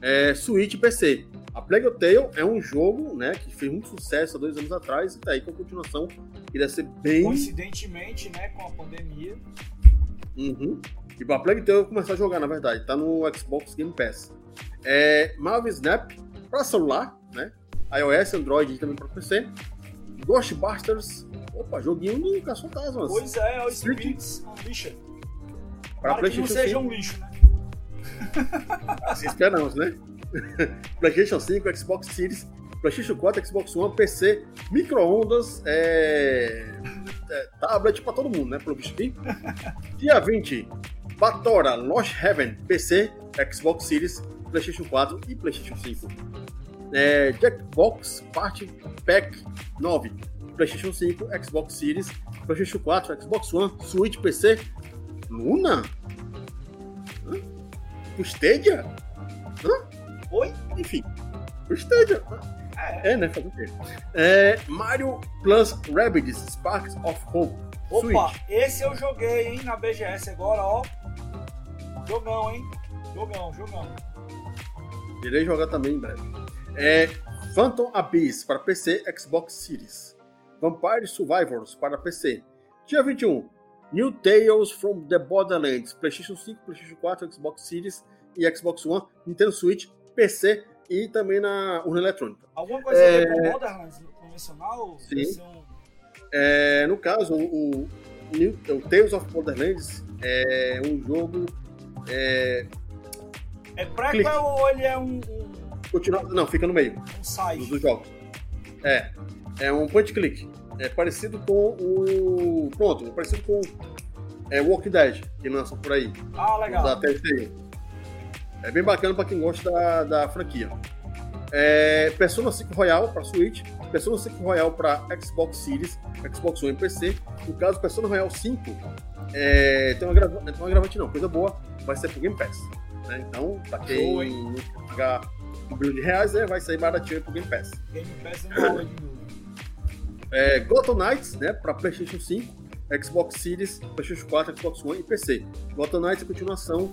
É, Switch e PC. A Plague Tale é um jogo né, que fez muito sucesso há dois anos atrás e tá aí com a continuação. Iria ser bem. Coincidentemente, né, com a pandemia. Uhum. E pra Play então eu começar a jogar, na verdade. Tá no Xbox Game Pass. É, Marvel Snap para celular, né? iOS, Android e também para PC. Ghostbusters. Opa, joguinho do Caça-Fantasmas. Pois é, é o Spirits Unleashed. Para PlayStation que não seja 5. um lixo, né? Assim esperamos, né? PlayStation 5, Xbox Series, PlayStation 4, Xbox One, PC, micro-ondas, é... é... tablet para todo mundo, né? Pelo visto aqui. Dia 20, Batora Lost Heaven, PC, Xbox Series, PlayStation 4 e PlayStation 5. É, Jackbox Party Pack 9, PlayStation 5, Xbox Series, PlayStation 4, Xbox One, Switch, PC, Luna? Hã? Stadia? Hã? Oi? Enfim, o Stadia. É, é né? Fazer o quê? É, Mario Plus Rabbids Sparks of Hope. Opa, Switch. esse eu joguei, hein, na BGS agora, ó. Jogão, hein? Jogão, jogão. Irei jogar também em breve. É, Phantom Abyss para PC, Xbox Series. Vampire Survivors para PC. Dia 21, New Tales from the Borderlands, PlayStation 5, PlayStation 4, Xbox Series e Xbox One, Nintendo Switch, PC e também na urna eletrônica. Alguma coisa é... a ver com Borderlands convencional? Sim. Um... É, no caso, o, o Tales of Borderlands é um jogo. É, é prequel ou ele é um. um... Continua, não, fica no meio. Um site. Dos jogos. É. É um point click. É parecido com o. Pronto, é parecido com é, Walking Dead, que lançam por aí. Ah, legal. Da Telltale. É bem bacana para quem gosta da, da franquia. É, Persona 5 Royal para Switch, Persona 5 Royal para Xbox Series, Xbox One e PC. No caso, Persona Royal 5 é, tem, uma gravante, tem uma gravante não, coisa boa, vai ser pro Game Pass. Né? Então, para quem pagar um bilhão de reais, né, vai sair baratinho pro Game Pass. Game Pass é uma de é, Gotham Knights, né, para PlayStation 5, Xbox Series, PlayStation 4, Xbox One e PC. Gotham Knights é a continuação,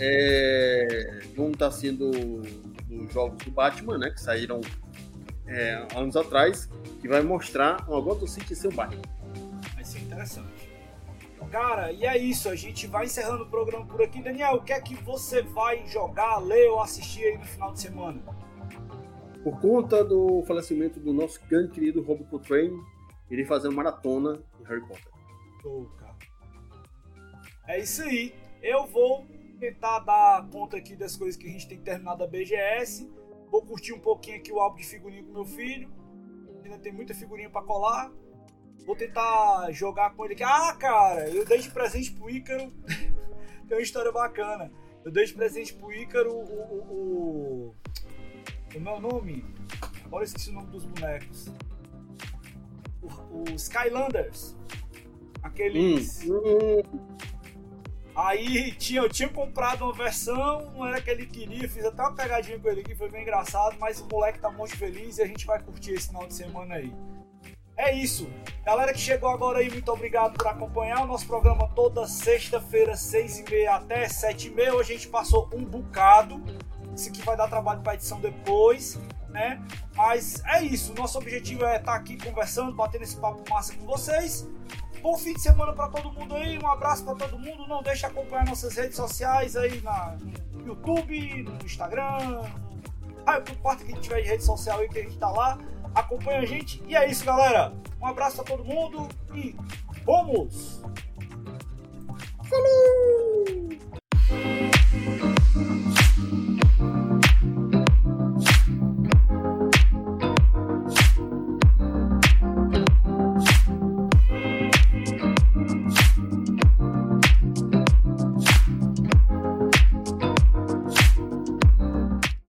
é, vão estar sendo os jogos do Batman, né, que saíram é, anos atrás, que vai mostrar uma Gotham City sem o Batman. Vai ser interessante. Cara, e é isso, a gente vai encerrando o programa por aqui. Daniel, o que é que você vai jogar, ler ou assistir aí no final de semana? Por conta do falecimento do nosso grande querido Rob Coltrane, irei fazer uma maratona de Harry Potter. Oh, cara. É isso aí. Eu vou tentar dar conta aqui das coisas que a gente tem terminado a BGS. Vou curtir um pouquinho aqui o álbum de figurinha com meu filho. Ainda tem muita figurinha para colar. Vou tentar jogar com ele aqui. Ah, cara, eu dei de presente pro Ícaro. tem uma história bacana. Eu dei de presente pro Ícaro o, o, o o meu nome, agora eu esqueci o nome dos bonecos. Os Skylanders. Aqueles. Hum. Aí tinha, eu tinha comprado uma versão, não era que ele queria, fiz até uma pegadinha com ele aqui, foi bem engraçado, mas o moleque tá muito feliz e a gente vai curtir esse final de semana aí. É isso. Galera que chegou agora aí, muito obrigado por acompanhar o nosso programa toda sexta-feira, seis e meia até sete e meia. Hoje a gente passou um bocado. Isso aqui vai dar trabalho para edição depois, né? Mas é isso. Nosso objetivo é estar tá aqui conversando, batendo esse papo massa com vocês. Bom fim de semana para todo mundo aí. Um abraço para todo mundo. Não deixe de acompanhar nossas redes sociais aí na, YouTube, no Instagram. Ah, por parte que tiver de rede social aí que a gente tá lá. Acompanha a gente. E é isso, galera. Um abraço para todo mundo e vamos! Falou!